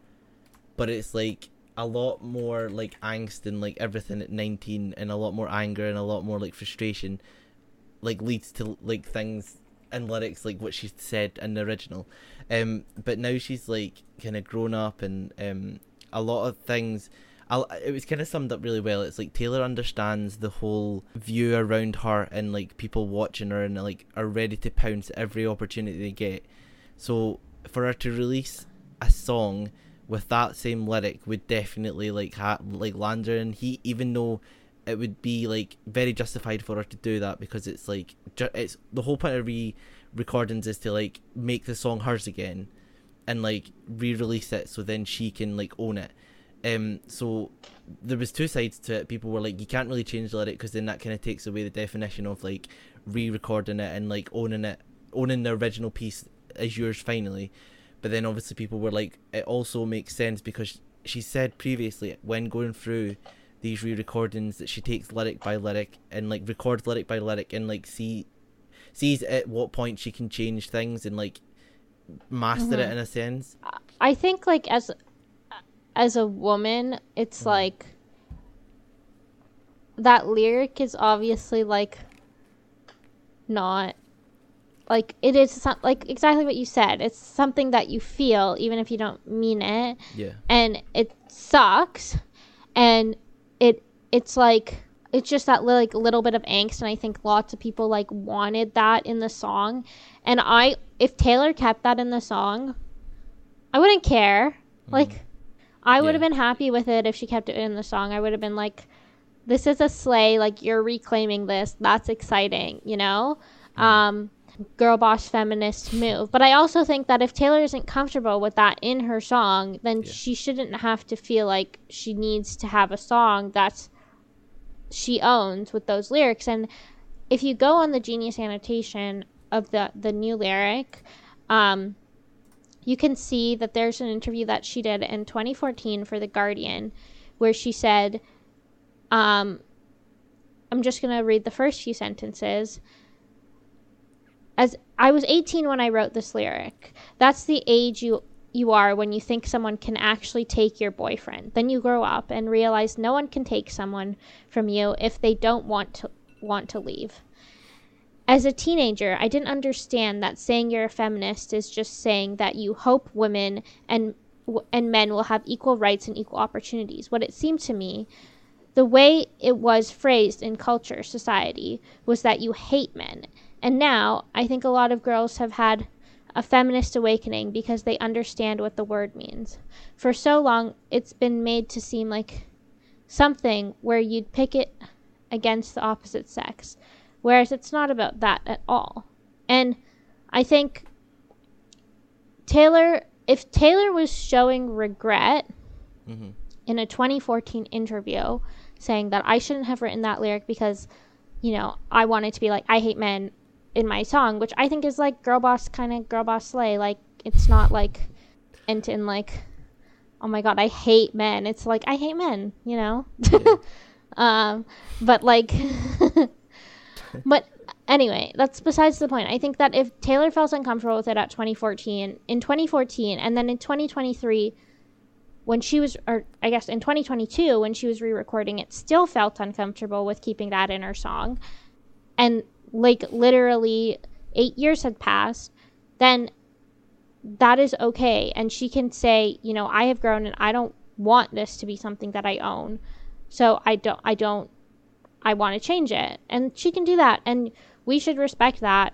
Speaker 1: but it's like a lot more like angst and like everything at 19 and a lot more anger and a lot more like frustration like leads to like things and lyrics like what she said in the original. Um but now she's like kind of grown up and um a lot of things I'll, it was kind of summed up really well. It's like taylor understands the whole view around her and like people watching her and like are ready to pounce every opportunity they get. So for her to release a song with that same lyric would definitely like ha- like land her in heat, even though it would be like very justified for her to do that because it's like ju- it's the whole point of re recordings is to like make the song hers again and like re-release it so then she can like own it. Um so there was two sides to it. People were like you can't really change the lyric because then that kind of takes away the definition of like re-recording it and like owning it owning the original piece as yours finally. But then obviously people were like, it also makes sense because she said previously when going through these re-recordings that she takes lyric by lyric and like records lyric by lyric and like see sees at what point she can change things and like master
Speaker 2: Mhm.
Speaker 1: it in a sense.
Speaker 2: I think like as as a woman, it's
Speaker 1: Mhm.
Speaker 2: like that lyric is obviously like not like it is some, like exactly what you said. It's something that you feel even if you don't mean it,
Speaker 1: Yeah.
Speaker 2: and it sucks, and it it's like it's just that like little bit of angst, and I think lots of people like wanted that in the song, and I if Taylor kept that in the song, I wouldn't care. Like, I would have
Speaker 1: Yeah.
Speaker 2: been happy with it if she kept it in the song. I would have been like, this is a slay. Like, you're reclaiming this. That's exciting, you know? Um, girl boss feminist move. But I also think that if Taylor isn't comfortable with that in her song, then
Speaker 1: Yeah.
Speaker 2: she shouldn't have to feel like she needs to have a song that's she owns with those lyrics. And if you go on the genius annotation of the the new lyric, um, you can see that there's an interview that she did in 2014 for The Guardian where she said, um, I'm just going to read the first few sentences. As I was 18 when I wrote this lyric. That's the age you you are when you think someone can actually take your boyfriend. Then you grow up and realize no one can take someone from you if they don't want to want to leave. As a teenager, I didn't understand that saying you're a feminist is just saying that you hope women and and men will have equal rights and equal opportunities. What it seemed to me, the way it was phrased in culture, society, was that you hate men. And now, I think a lot of girls have had a feminist awakening because they understand what the word means. For so long, it's been made to seem like something where you'd pick it against the opposite sex, whereas it's not about that at all. And I think Taylor, if Taylor was showing regret
Speaker 1: hmm
Speaker 2: in a 2014 interview saying that I shouldn't have written that lyric because, you know, I wanted to be like, I hate men in my song, which I think is like girl boss kind of girl boss slay. Like, it's not like, and in like, oh my god, I hate men. It's like, I hate men, you know?
Speaker 1: Yeah. (laughs)
Speaker 2: um, but like, (laughs) but anyway, that's besides the point. I think that if Taylor felt uncomfortable with it at 2014, in 2014, and then in 2023, when she was, or I guess in 2022, when she was re recording it, still felt uncomfortable with keeping that in her song, and like literally eight years had passed, then that is okay. And she can say, you know, I have grown and I don't want this to be something that I own. So I don't, I don't, I want to change it. And she can do that. And we should respect that.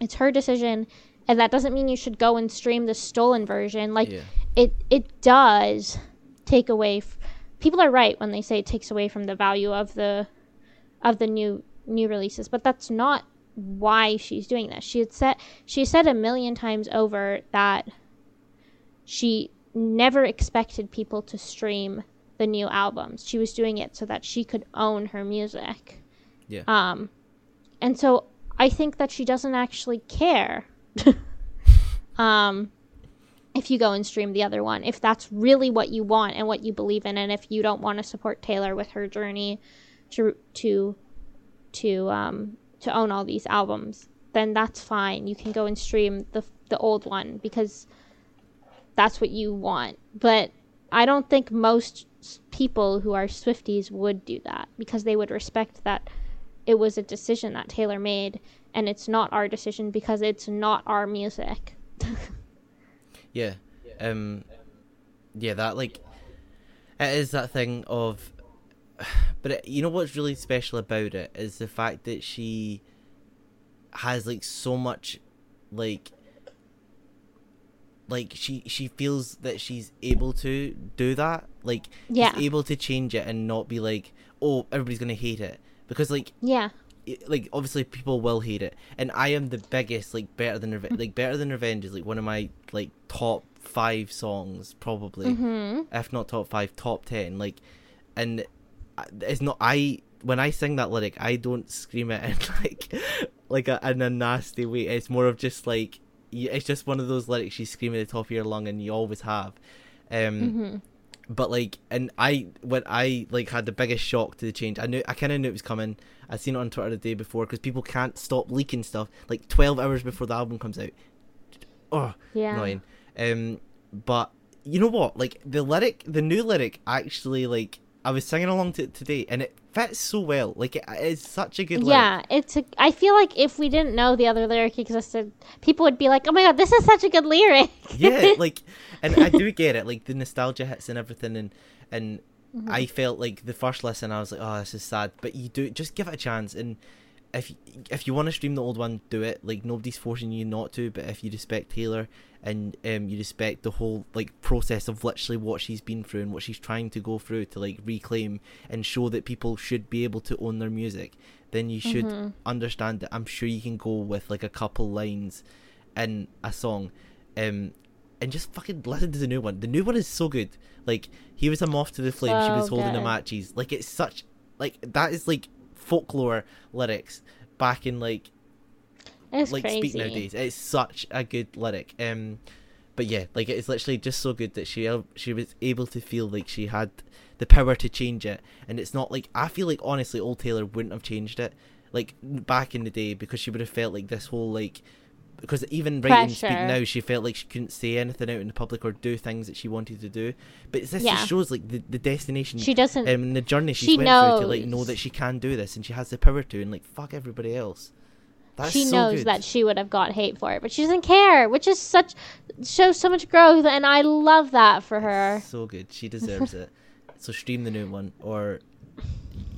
Speaker 2: It's her decision. And that doesn't mean you should go and stream the stolen version. Like,
Speaker 1: yeah.
Speaker 2: it it does take away f- people are right when they say it takes away from the value of the of the new new releases but that's not why she's doing this. She had said she said a million times over that she never expected people to stream the new albums. She was doing it so that she could own her music.
Speaker 1: Yeah.
Speaker 2: um and so i think that she doesn't actually care. (laughs) Um if you go and stream the other one if that's really what you want and what you believe in and if you don't want to support taylor with her journey to to to um to own all these albums then that's fine. You can go and stream the the old one because that's what you want. But i don't think most people who are swifties would do that because they would respect that it was a decision that taylor made and it's not our decision because it's not our music. (laughs)
Speaker 1: Yeah. Um yeah, that like it is that thing of but it, you know what's really special about it is the fact that she has like so much like like she she feels that she's able to do that. Like
Speaker 2: Yeah.
Speaker 1: she's able to change it and not be like oh everybody's gonna hate it. Because like
Speaker 2: yeah.
Speaker 1: it- like obviously people will hate it. And i am the biggest like better than revenge like better than revenge is like one of my like top five songs probably.
Speaker 2: Mm-hmm.
Speaker 1: if not top five top ten. Like and it's not i when i sing that lyric i don't scream it (laughs) in like like a, in a nasty way it's more of just like it's just one of those lyrics you scream at the top of your lung and you always have um
Speaker 2: Mm-hmm.
Speaker 1: but like and i when i like had the biggest shock to the change i knew i kind of knew it was coming i seen it on twitter the day before because people can't stop leaking stuff like 12 hours before the album comes out oh
Speaker 2: Yeah.
Speaker 1: annoying. Um, but you know what? Like the lyric, the new lyric, actually, like I was singing along to it today, and it fits so well. Like it is such a good. Lyric.
Speaker 2: Yeah, it's a. I feel like if we didn't know the other lyric existed, people would be like, "Oh my god, this is such a good lyric."
Speaker 1: yeah, (laughs) like, and I do get it, like the nostalgia hits and everything, and and
Speaker 2: Mm-hmm.
Speaker 1: I felt like the first listen, I was like, oh, this is sad, but you do just give it a chance, and if if you want to stream the old one, do it. Like nobody's forcing you not to, but if you respect Taylor and um you respect the whole like process of literally what she's been through and what she's trying to go through to like reclaim and show that people should be able to own their music, then you should
Speaker 2: Mhm.
Speaker 1: understand that I'm sure you can go with like a couple lines in a song, um, and just fucking listen to the new one. The new one is so good. Like he was a moth to the flame, she was holding the matches. Like it's such like that is like folklore lyrics back in like
Speaker 2: It's
Speaker 1: like
Speaker 2: crazy.
Speaker 1: speak nowadays. It's such a good lyric. Um, but yeah, like it's literally just so good that she she was able to feel like she had the power to change it, and it's not like I feel like honestly, old Taylor wouldn't have changed it like back in the day because she would have felt like this whole like because even writing speak now she felt like she couldn't say anything out in the public or do things that she wanted to do but this
Speaker 2: Yeah.
Speaker 1: just shows like the, the destination
Speaker 2: She doesn't.
Speaker 1: um, and the journey she's
Speaker 2: she
Speaker 1: went through to like know that she can do this and she has the power to and like fuck everybody else that's
Speaker 2: she
Speaker 1: so
Speaker 2: knows
Speaker 1: good.
Speaker 2: that she would have got hate for it, but she doesn't care, which is such shows so much growth, and I love that for her.
Speaker 1: So good. She deserves it. (laughs) So stream the new one or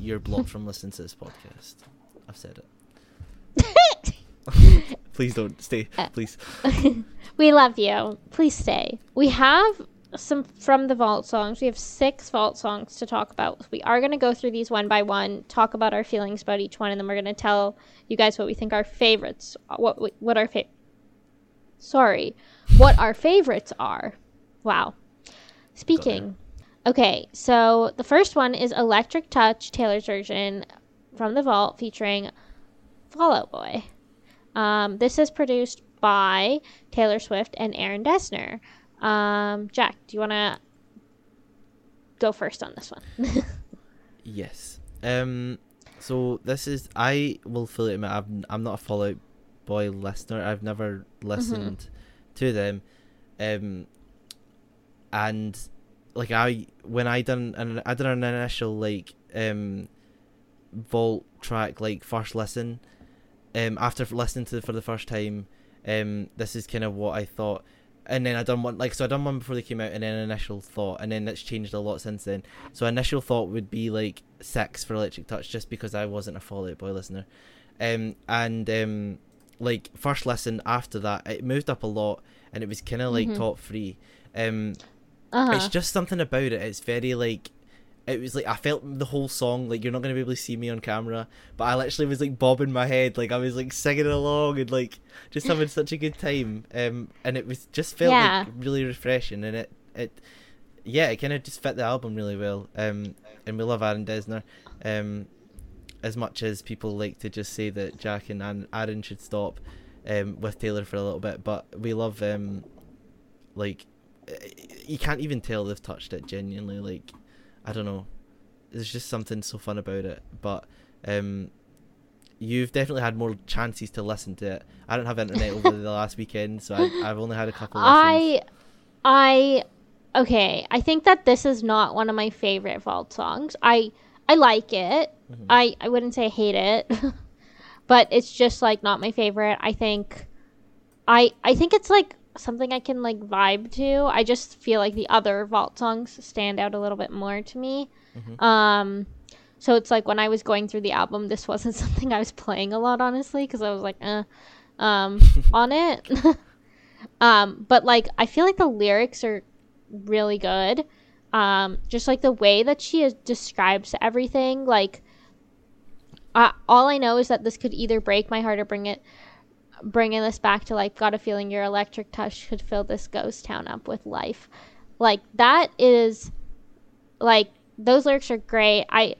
Speaker 1: you're blocked from listening to this podcast. I've said it. (laughs) (laughs) Please don't stay.
Speaker 2: Uh,
Speaker 1: Please. (laughs)
Speaker 2: we love you. Please stay. We have some from the vault songs. We have six vault songs to talk about. We are going to go through these one by one, talk about our feelings about each one, and then we're going to tell you guys what we think our favorites, what we- what our fa- sorry, what our favorites are. Wow. Speaking. Okay, so the first one is Electric Touch, Taylor's version from the vault, featuring Fall Out Boy. Um, this is produced by Taylor Swift and Aaron Dessner. Um, Jack, do you want to go first on this one? (laughs)
Speaker 1: Yes. Um. So this is. I will fully admit I'm. I'm not a Fall Out Boy listener. I've never listened to them. Um. And like I when I done an I done an initial like um vault track like first listen um after listening to it for the first time um this is kind of what I thought and then I done one like so I done one before they came out and then initial thought and then it's changed a lot since then so initial thought would be like six for Electric Touch just because I wasn't a Fall Out Boy listener um and um like first listen after that it moved up a lot and it was kind of like
Speaker 2: Mhm.
Speaker 1: top three um
Speaker 2: Uh-huh.
Speaker 1: it's just something about it. It's very like it was like I felt the whole song like you're not gonna be able to see me on camera, but I literally was like bobbing my head, like I was like singing along and like just having such a good time. Um, and it was just felt
Speaker 2: Yeah.
Speaker 1: like really refreshing, and it it yeah, it kind of just fit the album really well. Um, and we love Aaron Dessner. Um, as much as people like to just say that Jack and Aaron- Aaron should stop, um, with Taylor for a little bit, but we love um, like you can't even tell they've touched it genuinely like i don't know there's just something so fun about it but um you've definitely had more chances to listen to it i don't have internet over the (laughs) last weekend so I, i've only had a couple.
Speaker 2: I, I, okay. I think that this is not one of my favorite vault songs. I, I like it.
Speaker 1: Mhm.
Speaker 2: I, I wouldn't say I hate it, (laughs) but it's just like not my favorite. I think, I, I think it's like something I can like vibe to. I just feel like the other vault songs stand out a little bit more to me.
Speaker 1: Mhm.
Speaker 2: Um, so it's like when I was going through the album, this wasn't (laughs) something I was playing a lot, honestly, because I was like, eh, um, (laughs) on it. (laughs) um, but like I feel like the lyrics are really good. Um, just like the way that she is, describes everything, like. Uh, all I know is that this could either break my heart or bring it, bringing this back to like, got a feeling your electric touch could fill this ghost town up with life. Like that is, like those lyrics are great. I,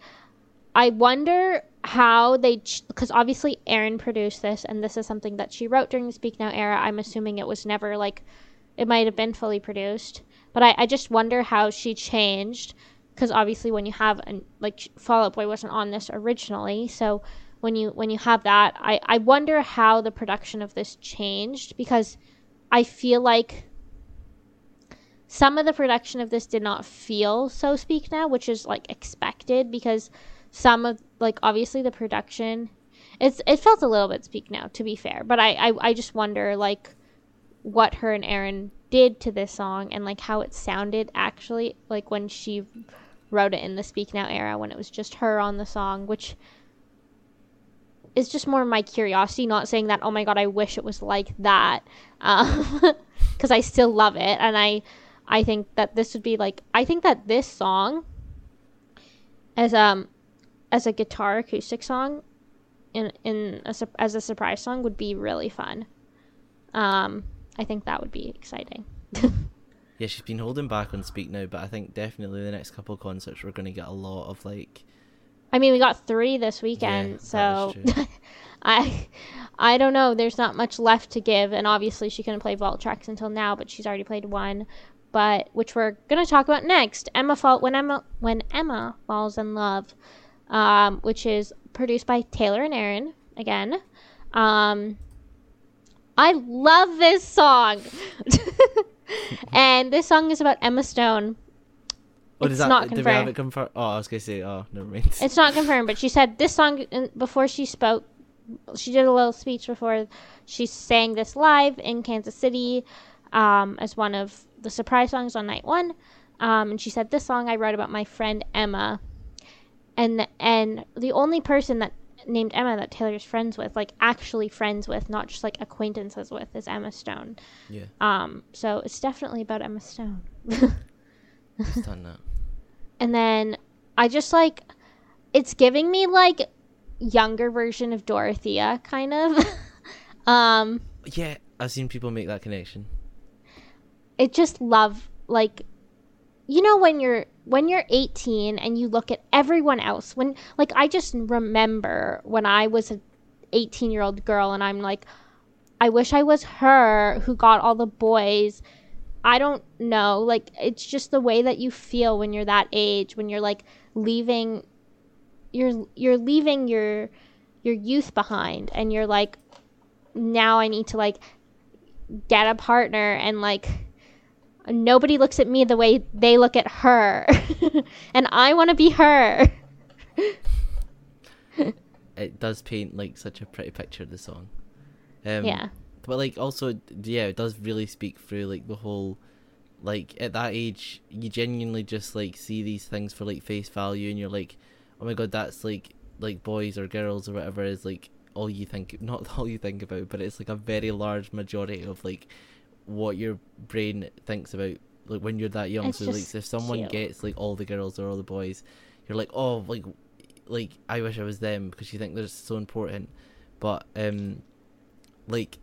Speaker 2: I wonder how they because obviously Aaron produced this and this is something that she wrote during the Speak Now era. I'm assuming it was never like it might have been fully produced, but I, I just wonder how she changed because obviously when you have an like Fall Out Boy wasn't on this originally, so when you when you have that, I I wonder how the production of this changed because I feel like some of the production of this did not feel so speak now, which is like expected because some of like obviously the production it's it felt a little bit speak now to be fair but I, I i just wonder like what her and aaron did to this song and like how it sounded actually like when she wrote it in the speak now era when it was just her on the song which is just more my curiosity not saying that oh my god i wish it was like that because um, (laughs) i still love it and i i think that this would be like i think that this song as um as a guitar acoustic song in in a, as a surprise song would be really fun. Um, I think that would be exciting. (laughs)
Speaker 1: yeah, she's been holding back on Speak Now, but I think definitely the next couple of concerts we're going to get a lot of like.
Speaker 2: I mean, we got three this weekend, yeah, so (laughs) I I don't know. There's not much left to give, and obviously she couldn't play vault tracks until now, but she's already played one. But which we're gonna talk about next. Emma fall when Emma when Emma falls in love um, which is produced by Taylor and Aaron again. Um, I love this song. (laughs) and this song is about Emma Stone.
Speaker 1: What it's that? not confirmed. Did we have it confirmed? Oh, I was gonna say, oh, never mind.
Speaker 2: It's not confirmed, but she said this song before she spoke. She did a little speech before she sang this live in Kansas City um, as one of the surprise songs on night one. Um, and she said, "This song I wrote about my friend Emma, and and the only person that named Emma that Taylor's friends with, like actually friends with, not just like acquaintances with, is Emma Stone.
Speaker 1: Yeah.
Speaker 2: Um. So it's definitely about Emma Stone. (laughs)
Speaker 1: done that.
Speaker 2: And then I just like, it's giving me like younger version of Dorothea, kind of. (laughs) um.
Speaker 1: Yeah, I've seen people make that connection.
Speaker 2: It just love like, you know when you're when you're 18 and you look at everyone else when like i just remember when i was an 18 year old girl and i'm like i wish i was her who got all the boys i don't know like it's just the way that you feel when you're that age when you're like leaving you're you're leaving your your youth behind and you're like now i need to like get a partner and like nobody looks at me the way they look at her. (laughs) and I want to be her. (laughs)
Speaker 1: it does paint like such a pretty picture of the song. Um,
Speaker 2: yeah.
Speaker 1: But like also yeah, it does really speak through like the whole like at that age you genuinely just like see these things for like face value and you're like, Oh my god, that's like like boys or girls or whatever is like all you think (laughs) not all you think about, but it's like a very large majority of like what your brain thinks about like when you're that young. It's so like if someone cute. gets like all the girls or all the boys, you're like, oh, like like I wish I was them because you think they're so important. But um, like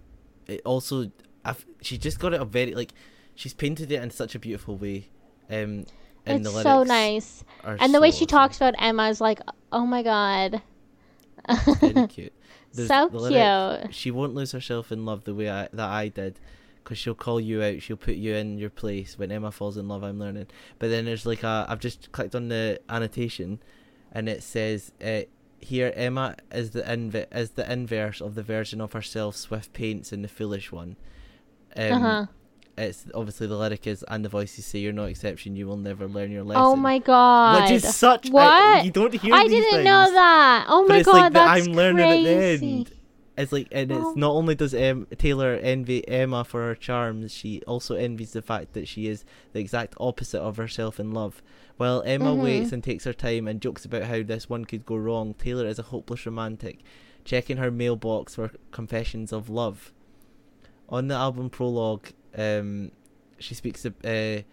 Speaker 1: it also, I've, she just got it a very like she's painted it in such a beautiful way. Um, and
Speaker 2: it's so nice, and the so way she awesome. talks about Emma is like, oh my god.
Speaker 1: very (laughs) cute.
Speaker 2: There's so cute.
Speaker 1: She won't lose herself in love the way I, that I did because she'll call you out, she'll put you in your place. When Emma falls in love, I'm learning. But then there's like a, I've just clicked on the annotation, and it says uh, here Emma is the inv- is the inverse of the version of herself Swift paints in the foolish one. Um, uh-huh. It's obviously the lyric is and the voices say you're no exception. You will never learn your lesson.
Speaker 2: Oh my god!
Speaker 1: Which is such
Speaker 2: what
Speaker 1: I, you don't hear. I
Speaker 2: didn't
Speaker 1: things,
Speaker 2: know that. Oh my god, like that's
Speaker 1: I'm
Speaker 2: learning
Speaker 1: crazy. at the end. It's like, and it's oh. not only does um, Taylor envy Emma for her charms, she also envies the fact that she is the exact opposite of herself in love. While Emma mm-hmm. waits and takes her time and jokes about how this one could go wrong, Taylor is a hopeless romantic, checking her mailbox for confessions of love. On the album prologue, um, she speaks. Uh,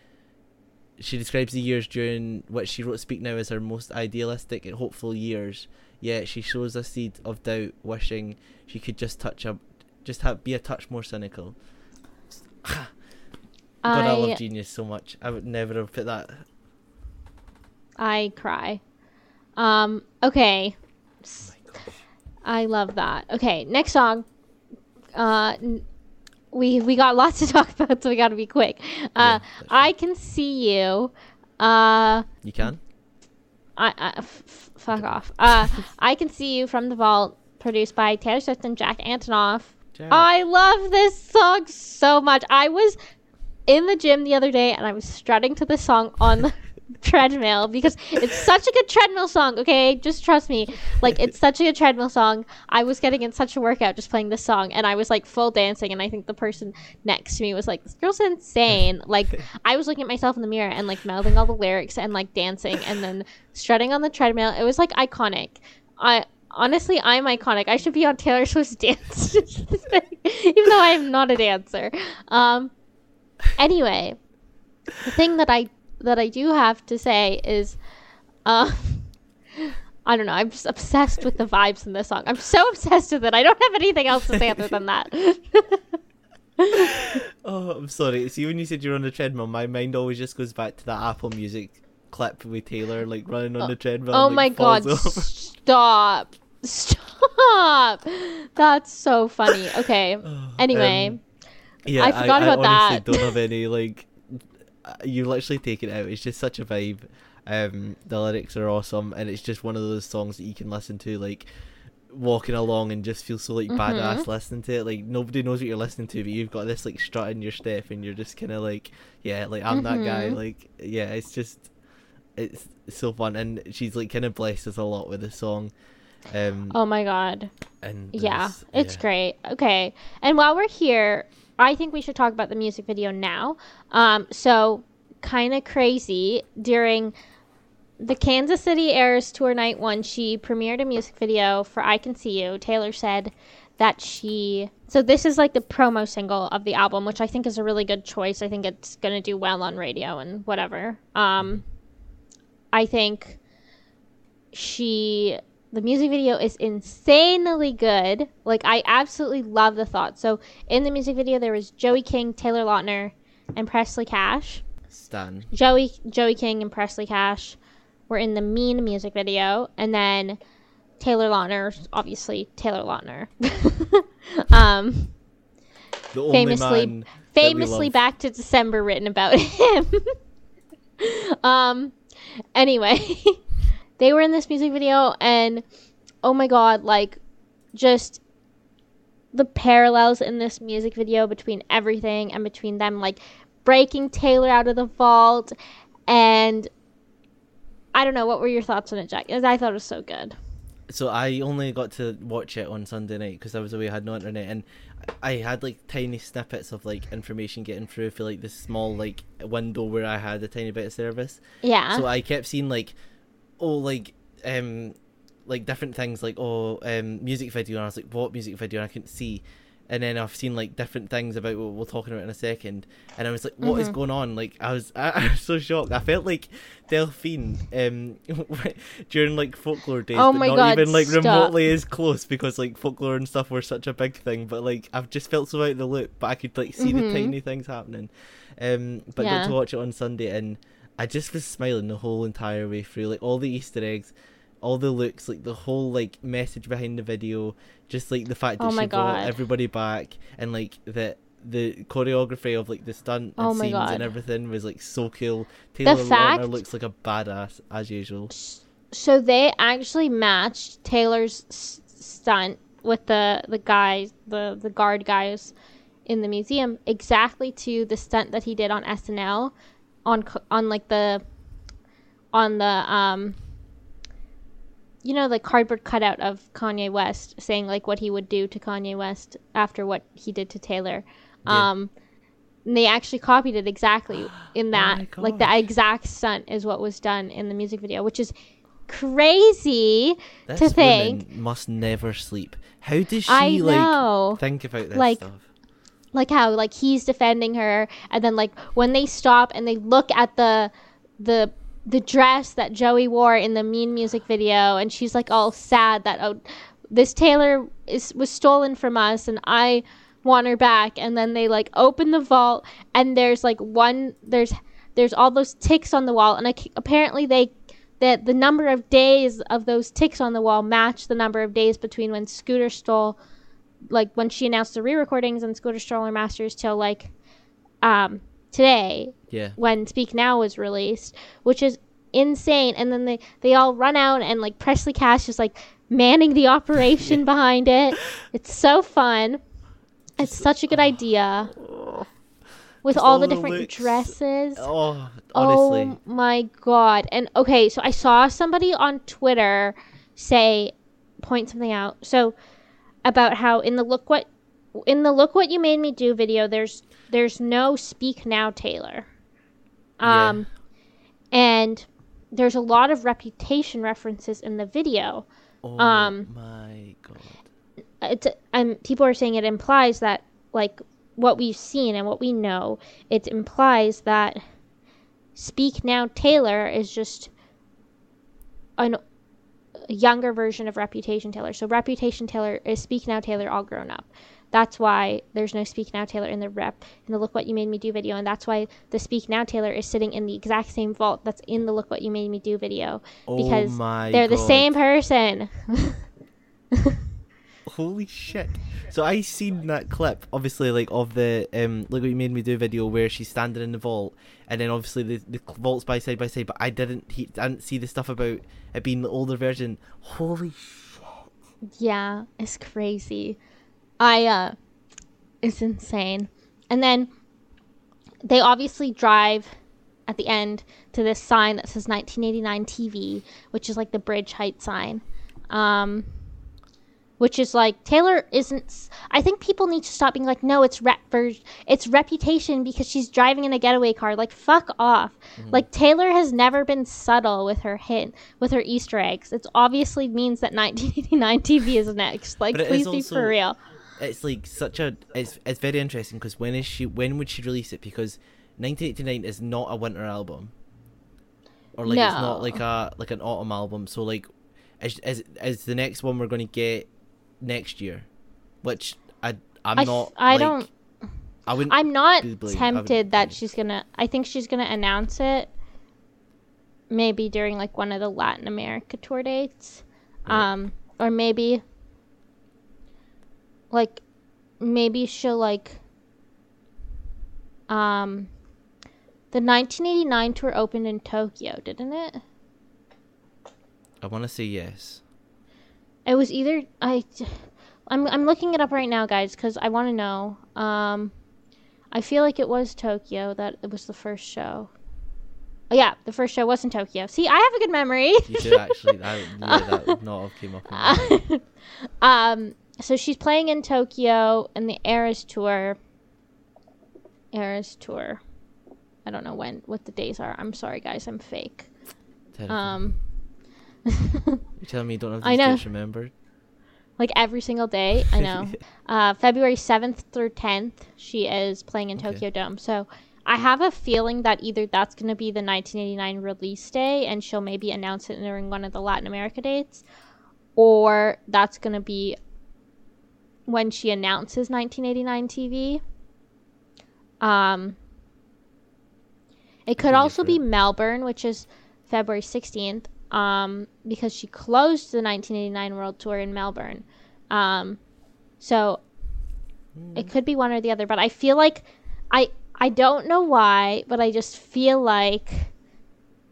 Speaker 1: she describes the years during which she wrote "Speak Now" as her most idealistic and hopeful years Yet she shows a seed of doubt, wishing she could just touch a, just have be a touch more cynical. (sighs) God, I, I love Genius so much. I would never have put that.
Speaker 2: I cry. Um. Okay. Oh I love that. Okay, next song. Uh, we we got lots to (laughs) talk about, so we got to be quick. Uh, yeah, I can see you. Uh,
Speaker 1: you can.
Speaker 2: I, I f- fuck off. Uh, (laughs) I can see you from the vault, produced by Taylor Swift and Jack Antonoff.
Speaker 1: Jared.
Speaker 2: I love this song so much. I was in the gym the other day and I was strutting to this song on the treadmill because it's such a good treadmill song, okay? Just trust me. Like it's such a good treadmill song. I was getting in such a workout just playing this song and I was like full dancing and I think the person next to me was like, This girl's insane. (laughs) Like I was looking at myself in the mirror and like mouthing all the lyrics and like dancing and then strutting on the treadmill. It was like iconic. I honestly I'm iconic. I should be on Taylor Swift's (laughs) dance even though I'm not a dancer. Um anyway, the thing that I that I do have to say is, uh, (laughs) I don't know. I'm just obsessed with the vibes in this song. I'm so obsessed with it. I don't have anything else to say other than that. (laughs)
Speaker 1: oh, I'm sorry. See, when you said you're on the treadmill, my mind always just goes back to that Apple Music clip with Taylor, like running on the treadmill.
Speaker 2: oh
Speaker 1: and,
Speaker 2: my
Speaker 1: like, falls
Speaker 2: god!
Speaker 1: over.
Speaker 2: Stop! Stop! That's so funny. Okay. (sighs) Anyway,
Speaker 1: Um, Yeah,
Speaker 2: I forgot
Speaker 1: I,
Speaker 2: about
Speaker 1: honestly
Speaker 2: that.
Speaker 1: Don't have any like. Uh, You literally take it out. It's just such a vibe. Um, the lyrics are awesome, and it's just one of those songs that you can listen to like walking along and just feel so like
Speaker 2: Mhm.
Speaker 1: badass listening to it. Like nobody knows what you're listening to, but you've got this like strut in your step, and you're just kind of like, yeah, like I'm that guy.
Speaker 2: Mhm.
Speaker 1: Like, yeah, it's just it's so fun, and she's like kind of blessed us a lot with this song. Um,
Speaker 2: oh my god.
Speaker 1: and
Speaker 2: Yeah, it's
Speaker 1: yeah.
Speaker 2: great. Okay. And while we're here, I think we should talk about the music video now. Um, so, kind of crazy. During the Kansas City Eras Tour Night 1, she premiered a music video for I Can See You. Taylor said that she. So, this is like the promo single of the album, which I think is a really good choice. I think it's going to do well on radio and whatever. Um, I think she the music video is insanely good. Like I absolutely love the thought. So in the music video there was Joey King, Taylor Lautner, and Presley Cash.
Speaker 1: Stan.
Speaker 2: Joey Joey King and Presley Cash were in the Mean music video, and then Taylor Lautner, obviously Taylor Lautner, (laughs) um, famously
Speaker 1: man
Speaker 2: famously back to December written about (laughs) him. (laughs) um anyway, they were in this music video and oh my god, like just the parallels in this music video between everything and between them like breaking Taylor out of the vault and I don't know, what were your thoughts on it, Jack? Because I thought it was so good.
Speaker 1: so I only got to watch it on Sunday night because I was away, I had no internet, and I had like tiny snippets of like information getting through for like this small like window where I had a tiny bit of service.
Speaker 2: Yeah.
Speaker 1: So I kept seeing like, oh, like um, like different things like oh, um, music video, and I was like, what music video? And I couldn't see. And then I've seen like different things about what we're talking about in a second, and I was like, "What is
Speaker 2: Mhm.
Speaker 1: going on?" Like I was, I, (laughs) I was so shocked. I felt like Delphine um, (laughs) during like folklore days,
Speaker 2: Oh
Speaker 1: but not
Speaker 2: God,
Speaker 1: even like
Speaker 2: stop.
Speaker 1: remotely as close because like folklore and stuff were such a big thing. But like I've just felt so out of the loop, but I could like see
Speaker 2: Mhm.
Speaker 1: the tiny things happening. Um, but
Speaker 2: Yeah.
Speaker 1: got to watch it on Sunday, and I just was smiling the whole entire way through. Like all the Easter eggs, all the looks, like the whole like message behind the video, just like the fact that
Speaker 2: Oh
Speaker 1: she
Speaker 2: my
Speaker 1: brought everybody back, and like the the choreography of like the stunt oh and
Speaker 2: Oh
Speaker 1: scenes
Speaker 2: God.
Speaker 1: and everything was like so cool. Taylor Lautner
Speaker 2: fact-
Speaker 1: looks like a badass as usual.
Speaker 2: so they actually matched Taylor's s- stunt with the the guys, the the guard guys in the museum exactly to the stunt that he did on SNL on on like the on the um you know the cardboard cutout of Kanye West saying like what he would do to Kanye West after what he did to Taylor.
Speaker 1: Yeah.
Speaker 2: Um and they actually copied it exactly in (gasps) that
Speaker 1: my
Speaker 2: like the exact stunt is what was done in the music video, which is crazy.
Speaker 1: This
Speaker 2: to think-
Speaker 1: woman must never sleep. How does she
Speaker 2: I
Speaker 1: like
Speaker 2: know.
Speaker 1: think about this
Speaker 2: Like,
Speaker 1: stuff?
Speaker 2: Like how like he's defending her and then like when they stop and they look at the the the dress that Joey wore in the mean music video and she's like all sad that oh this Taylor is was stolen from us and I want her back. And then they like open the vault and there's like one there's there's all those ticks on the wall. And apparently they that the number of days of those ticks on the wall match the number of days between when Scooter stole like when she announced the re-recordings and Scooter stole her masters till like um today
Speaker 1: Yeah.
Speaker 2: when Speak Now was released, which is insane. And then they they all run out and like Presley Cash is like manning the operation (laughs) behind it. It's so fun. It's such a good idea. With all
Speaker 1: all
Speaker 2: the
Speaker 1: the
Speaker 2: different
Speaker 1: looks.
Speaker 2: dresses.
Speaker 1: Oh, honestly.
Speaker 2: Oh my god. And okay, so I saw somebody on Twitter say point something out. So about how in the look what in the look what you made me do video there's there's no speak now Taylor.
Speaker 1: Yeah.
Speaker 2: Um and there's a lot of reputation references in the video.
Speaker 1: oh
Speaker 2: um,
Speaker 1: my god.
Speaker 2: It's and people are saying it implies that like what we've seen and what we know, it implies that Speak Now Taylor is just an younger version of Reputation Taylor. So Reputation Taylor is Speak Now Taylor all grown up. That's why there's no Speak Now Taylor in the rep in the Look What You Made Me Do video, and that's why the Speak Now Taylor is sitting in the exact same vault that's in the Look What You Made Me Do video oh because
Speaker 1: oh my
Speaker 2: they're the same person. (laughs)
Speaker 1: Holy shit! So I seen that clip, obviously, like of the um, look what you made me do video where she's standing in the vault, and then obviously the the vaults by side by side. But I didn't, he, I didn't see the stuff about it being the older version. Holy shit!
Speaker 2: Yeah, it's crazy. I uh it's insane. And then they obviously drive at the end to this sign that says 1989 TV, which is like the bridge height sign. Um which is like Taylor isn't I think people need to stop being like no it's rep it's reputation because she's driving in a getaway car like fuck off. Mm-hmm. Like Taylor has never been subtle with her hint with her easter eggs. It obviously means that (laughs) 1989 TV is next. Like
Speaker 1: But it is
Speaker 2: please be
Speaker 1: also-
Speaker 2: for real.
Speaker 1: It's like such a, it's it's very interesting because when is she? When would she release it? Because 1989 is not a winter album, or like it's not like a like an autumn album. So like, is is, is the next one we're going to get next year? Which I I'm
Speaker 2: I
Speaker 1: not.
Speaker 2: I
Speaker 1: like,
Speaker 2: don't
Speaker 1: I wouldn't.
Speaker 2: I'm not
Speaker 1: be believed. I wouldn't
Speaker 2: tempted that
Speaker 1: believe.
Speaker 2: she's gonna. I think she's gonna announce it. Maybe during like one of the Latin America tour dates,
Speaker 1: Right.
Speaker 2: um, or maybe like maybe she'll like um the 1989 tour opened in Tokyo, didn't it?
Speaker 1: I want to say yes.
Speaker 2: It was either I. I'm I'm looking it up right now, guys, because I want to know. Um, I feel like it was Tokyo that it was the first show. Oh yeah, the first show was in Tokyo. See, I have a good memory.
Speaker 1: You do (laughs) actually. I, yeah, that would not have came up. In my head. (laughs)
Speaker 2: um, so she's playing in Tokyo in the Eras tour. Eras tour. I don't know when what the days are. I'm sorry, guys. I'm fake.
Speaker 1: Terrible.
Speaker 2: Um,
Speaker 1: You're telling me you don't have (laughs)
Speaker 2: I
Speaker 1: these dates remembered?
Speaker 2: like every single day. I know. (laughs) uh, February 7th through 10th, she is playing in
Speaker 1: Okay.
Speaker 2: Tokyo Dome. So I have a feeling that either that's going to be the 1989 release day and she'll maybe announce it during one of the Latin America dates, or that's going to be when she announces 1989 TV. Um, it could also be. Melbourne, which is February 16th, um, because she closed the 1989 World Tour in Melbourne. Um, so it could be one or the other, but I feel like I I don't know why, but I just feel like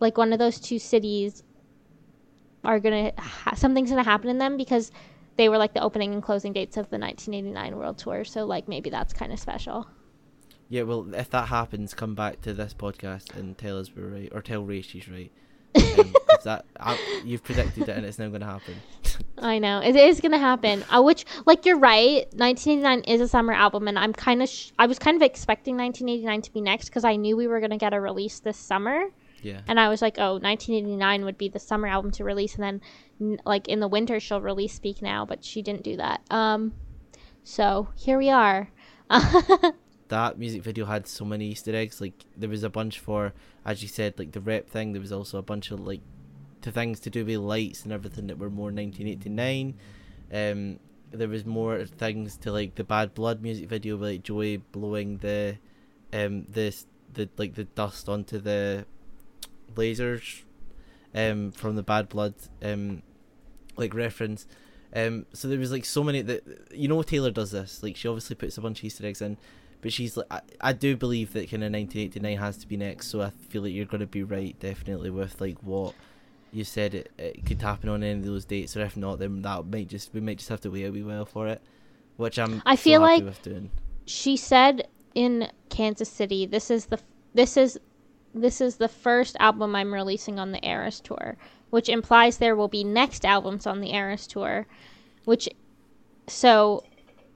Speaker 2: like one of those two cities are gonna ha- something's gonna happen in them because they were like the opening and closing dates of the 1989 World Tour. So like maybe that's kind of special.
Speaker 1: Yeah, well, if that happens, come back to this podcast and tell us we're right, or tell Ray she's right. That I, you've predicted it, and it's now going to happen. (laughs)
Speaker 2: I know it is gonna happen. Uh, which, like, you're right. 1989 is a summer album, and I'm kind of, sh- I was kind of expecting 1989 to be next because I knew we were gonna get a release this summer,
Speaker 1: yeah,
Speaker 2: and I was like, oh, 1989 would be the summer album to release, and then, n- like, in the winter she'll release Speak Now, but she didn't do that. Um, so here we are. (laughs)
Speaker 1: that music video had so many Easter eggs. Like there was a bunch for, as you said, like the rep thing. There was also a bunch of like, to things to do with lights and everything that were more 1989. Um, there was more things to like the Bad Blood music video, with, like Joey blowing the, um, this the like the dust onto the lasers, um, from the Bad Blood, um, like reference. Um, so there was like so many that you know Taylor does this. Like she obviously puts a bunch of Easter eggs in, but she's like I, I do believe that kind of 1989 has to be next. So I feel like you're gonna be right definitely with like what you said it, it could happen on any of those dates, or if not, then that might just we might just have to wait a wee while for it. which I'm.
Speaker 2: I
Speaker 1: so
Speaker 2: feel
Speaker 1: happy
Speaker 2: like-
Speaker 1: with doing.
Speaker 2: she said in Kansas City, "This is the this is this is the first album I'm releasing on the Eras tour," which implies there will be next albums on the Eras tour, which so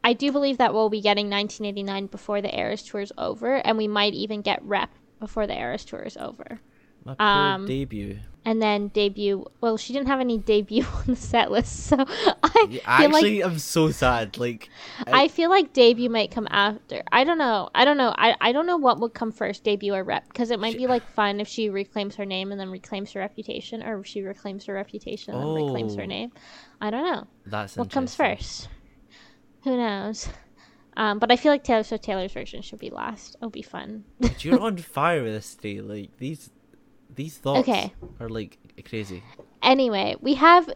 Speaker 2: I do believe that we'll be getting 1989 before the Eras tour is over, and we might even get Rep before the Eras tour is over.
Speaker 1: My poor
Speaker 2: um,
Speaker 1: debut.
Speaker 2: And then debut. Well, she didn't have any debut (laughs) on the set list, so I
Speaker 1: Yeah,
Speaker 2: feel like
Speaker 1: Actually, I'm so sad. Like,
Speaker 2: I feel like debut might come after. I don't know. I don't know. I, I don't know what would come first, debut or rep, because it might
Speaker 1: She-
Speaker 2: be like fun if she reclaims her name and then reclaims her reputation, or if she reclaims her reputation and then reclaims her
Speaker 1: Oh.
Speaker 2: name. I don't know.
Speaker 1: that's
Speaker 2: What comes first? Who knows? Um, but I feel like Taylor Swift Taylor's version should be last. It'll be fun.
Speaker 1: But you're (laughs) on fire with this day. Like these, these thoughts
Speaker 2: Okay.
Speaker 1: are like crazy.
Speaker 2: anyway, we have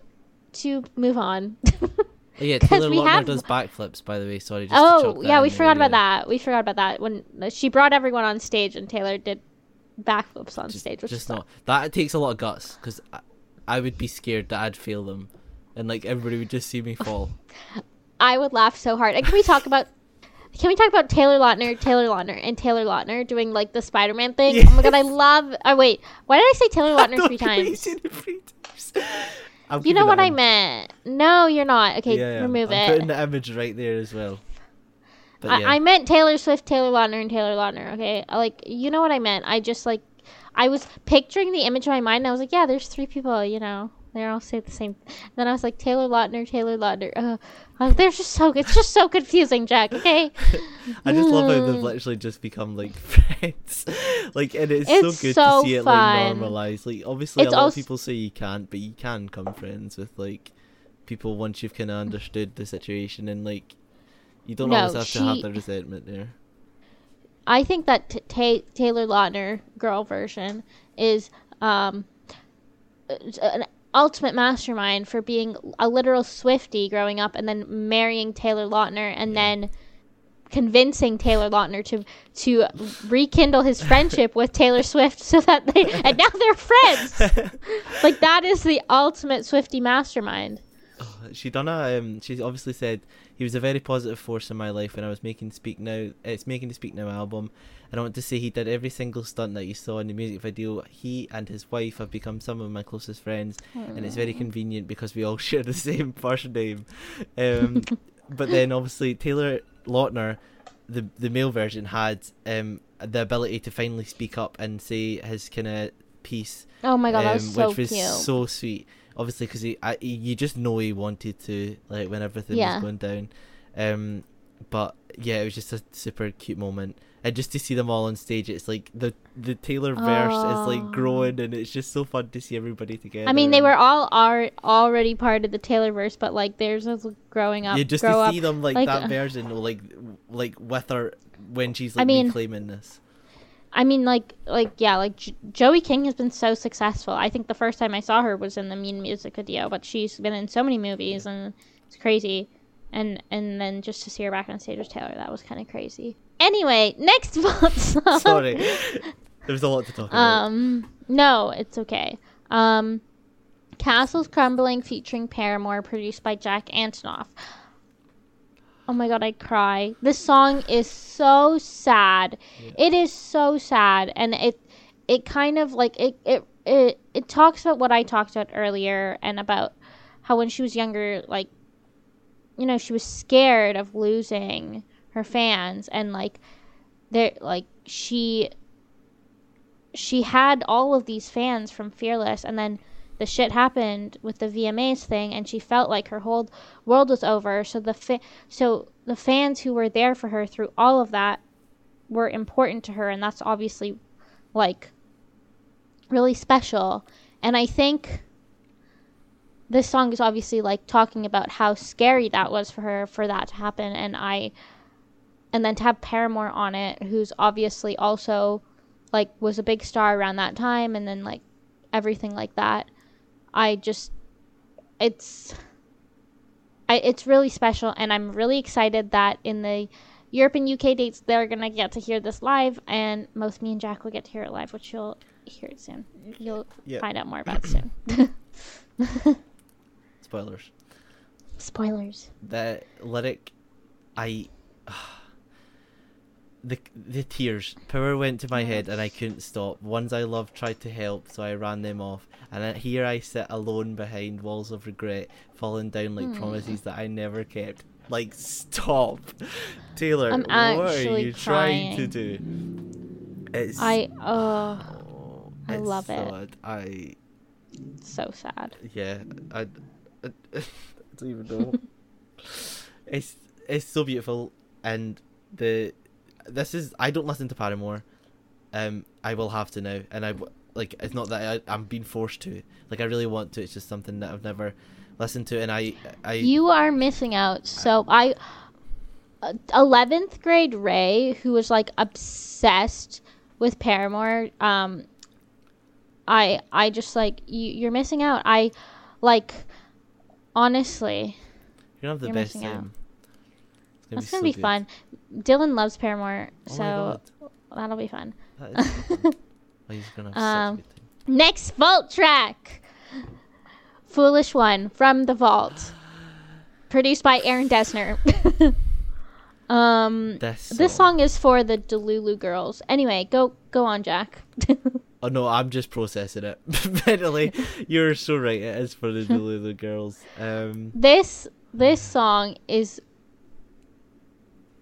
Speaker 2: to move on.
Speaker 1: Oh, yeah, (laughs) Taylor Lautner
Speaker 2: have-
Speaker 1: does backflips. By the way, sorry. Just
Speaker 2: oh yeah, we forgot about that. We forgot about that when she brought everyone on stage and Taylor did backflips on
Speaker 1: Just,
Speaker 2: stage, which
Speaker 1: just not. That takes a lot of guts because I, I would be scared that I'd fail them, and like everybody would just see me (laughs) fall.
Speaker 2: I would laugh so hard. And can we talk about can we talk about Taylor Lautner, Taylor Lautner, and Taylor Lautner doing like the Spider Man thing? Oh my god, I love oh wait. Why did I say Taylor Lautner three times?
Speaker 1: three times.
Speaker 2: You know what
Speaker 1: that
Speaker 2: I meant. No, you're not. Okay,
Speaker 1: Yeah, yeah,
Speaker 2: remove
Speaker 1: I'm
Speaker 2: it.
Speaker 1: putting the image right there as well. But
Speaker 2: I,
Speaker 1: yeah.
Speaker 2: I meant Taylor Swift, Taylor Lautner, and Taylor Lautner. Okay, like you know what I meant. I just like I was picturing the image in my mind. And I was like, yeah, there's three people. You know, they all say the same. Then I was like, Taylor Lautner, Taylor Lautner. Uh, uh, they're just so. It's just so confusing, Jack. Okay. (laughs)
Speaker 1: I just love how they've
Speaker 2: Mm.
Speaker 1: literally just become like (laughs) friends. like, and it's,
Speaker 2: It's
Speaker 1: so good
Speaker 2: so
Speaker 1: to see it like normalized. Like, obviously,
Speaker 2: It's
Speaker 1: a lot
Speaker 2: als-
Speaker 1: of people say you can't, but you can come friends with like people once you've kind of understood the situation, and like you don't
Speaker 2: No,
Speaker 1: always have to have
Speaker 2: she-
Speaker 1: the resentment there.
Speaker 2: I think that t- Ta Taylor Lautner girl version is um, an ultimate mastermind for being a literal Swifty growing up and then marrying Taylor Lautner and then convincing Taylor Lautner to to rekindle his friendship with Taylor Swift so that they and now they're friends. (laughs) like that is the ultimate Swifty mastermind.
Speaker 1: She done a um, she obviously said he was a very positive force in my life when I was making Speak Now it's making the Speak Now album and I want to say he did every single stunt that you saw in the music video he and his wife have become some of my closest friends and it's very convenient because we all (laughs) share the same first name um, (laughs) but then obviously Taylor Lautner the the male version had um, the ability to finally speak up and say his kind of piece
Speaker 2: Oh my god, was
Speaker 1: um,
Speaker 2: so
Speaker 1: which was
Speaker 2: cute.
Speaker 1: so sweet. Obviously, because he, I, he, you just know he wanted to, like when everything
Speaker 2: Yeah.
Speaker 1: was going down. Um, but yeah, it was just a super cute moment, and just to see them all on stage, it's like the the Taylor verse is like growing, and it's just so fun to see everybody together.
Speaker 2: I mean, they were all are already part of the Taylor verse, but like theirs was growing up.
Speaker 1: yeah, just to
Speaker 2: up.
Speaker 1: see them like,
Speaker 2: like,
Speaker 1: that
Speaker 2: uh,
Speaker 1: version, like like with her when she's like I
Speaker 2: mean-
Speaker 1: reclaiming this.
Speaker 2: I mean, like, like yeah, like J- Joey King has been so successful. I think the first time I saw her was in the Mean music video, but she's been in so many movies, and it's crazy. And and then just to see her back on stage with Taylor, that was kind of crazy. Anyway, next (laughs) song.
Speaker 1: Sorry, (laughs) there's a lot to talk about.
Speaker 2: Um, no, it's okay. Um, Castles Crumbling featuring Paramore, produced by Jack Antonoff. Oh my god, I cry. This song is so sad.
Speaker 1: Yeah.
Speaker 2: It is so sad, and it it kind of like it it it it talks about what I talked about earlier, and about how when she was younger, like you know, she was scared of losing her fans, and like there like she she had all of these fans from Fearless, and then the shit happened with the VMAs thing, and she felt like her whole world was over. So the fa- so the fans who were there for her through all of that were important to her, and that's obviously like really special. And I think this song is obviously like talking about how scary that was for her for that to happen, and I and then to have Paramore on it, who's obviously also like was a big star around that time and then like everything like that i just it's I, it's really special and i'm really excited that in the europe and uk dates they're gonna get to hear this live and most me and jack will get to hear it live which you'll hear it soon you'll
Speaker 1: Yeah.
Speaker 2: find out more about (clears throat) soon (laughs)
Speaker 1: Spoilers.
Speaker 2: spoilers
Speaker 1: the lyric I the the tears power went to my head and I couldn't stop. Ones I loved tried to help, so I ran them off. And here I sit alone behind walls of regret, falling down like
Speaker 2: Hmm.
Speaker 1: promises that I never kept. Like stop, Taylor.
Speaker 2: I'm
Speaker 1: what are you trying to do? It's
Speaker 2: I oh
Speaker 1: oh,
Speaker 2: I love it.
Speaker 1: I
Speaker 2: so sad.
Speaker 1: yeah. I, I, (laughs) I don't even know. (laughs) it's it's so beautiful and the this is I don't listen to Paramore. Um, I will have to now, and I like it's not that I, I'm being forced to. Like I really want to. It's just something that I've never listened to, and I I
Speaker 2: You are missing out. So I, uh, eleventh grade Ray, who was like obsessed with Paramore. Um, I I just like you. You're missing out. I like honestly.
Speaker 1: you have the best time. It's
Speaker 2: That's
Speaker 1: so
Speaker 2: gonna be fun. Dylan loves Paramore,
Speaker 1: Oh
Speaker 2: so that'll be fun.
Speaker 1: that so fun. (laughs) Oh, gonna
Speaker 2: Um,
Speaker 1: such a good time.
Speaker 2: Next vault track. Foolish One from the Vault. (gasps) Produced by Aaron Dessner. (laughs) um
Speaker 1: This
Speaker 2: this song is for the Delulu girls. Anyway, go go on, Jack. (laughs)
Speaker 1: Oh no, I'm just processing it mentally. You're so right. It is for the Delulu girls. Um,
Speaker 2: this this song is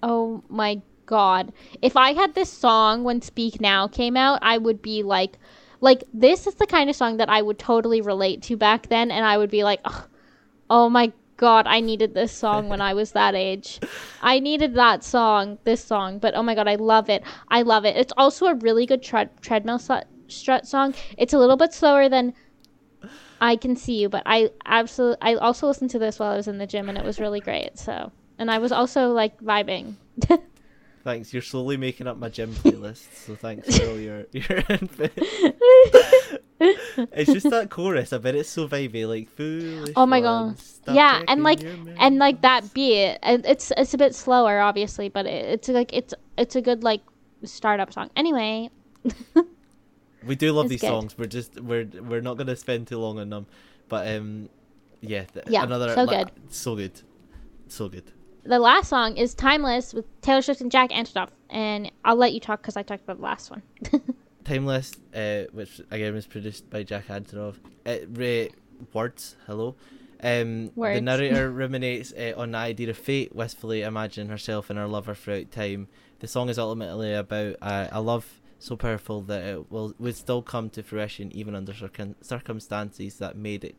Speaker 2: Oh my god. If I had this song when Speak Now came out, I would be like like this is the kind of song that I would totally relate to back then and I would be like, "Ugh, "Oh my god, I needed this song when I was that age. I needed that song, this song, but oh my god, I love it. I love it. It's also a really good tread- treadmill strut song. It's a little bit slower than I can see you, but I absolutely I also listened to this while I was in the gym and it was really great. So, and I was also like vibing. (laughs)
Speaker 1: thanks. You're slowly making up my gym playlist. So thanks for all your your (laughs) input. It's just that chorus. I bet it's so vibey, like foolish.
Speaker 2: Oh my God. Yeah, and like- and like that beat, and it's it's a bit slower, obviously, but it, it's like it's it's a good like startup song. Anyway,
Speaker 1: we do love (laughs)
Speaker 2: it's
Speaker 1: these
Speaker 2: good.
Speaker 1: songs. We're just we're we're not gonna spend too long on them, but um, yeah, th-
Speaker 2: Yeah,
Speaker 1: another
Speaker 2: so
Speaker 1: like,
Speaker 2: good.
Speaker 1: so good, so good.
Speaker 2: The last song is "Timeless" with Taylor Swift and Jack Antonoff, and I'll let you talk because I talked about the last one. (laughs)
Speaker 1: Timeless, uh, which again was produced by Jack Antonoff. It Ray words, hello. Um, the narrator (laughs) ruminates uh, on the idea of fate, wistfully imagining herself and her lover throughout time. The song is ultimately about uh, a love so powerful that it will would still come to fruition even under circum- circumstances that made it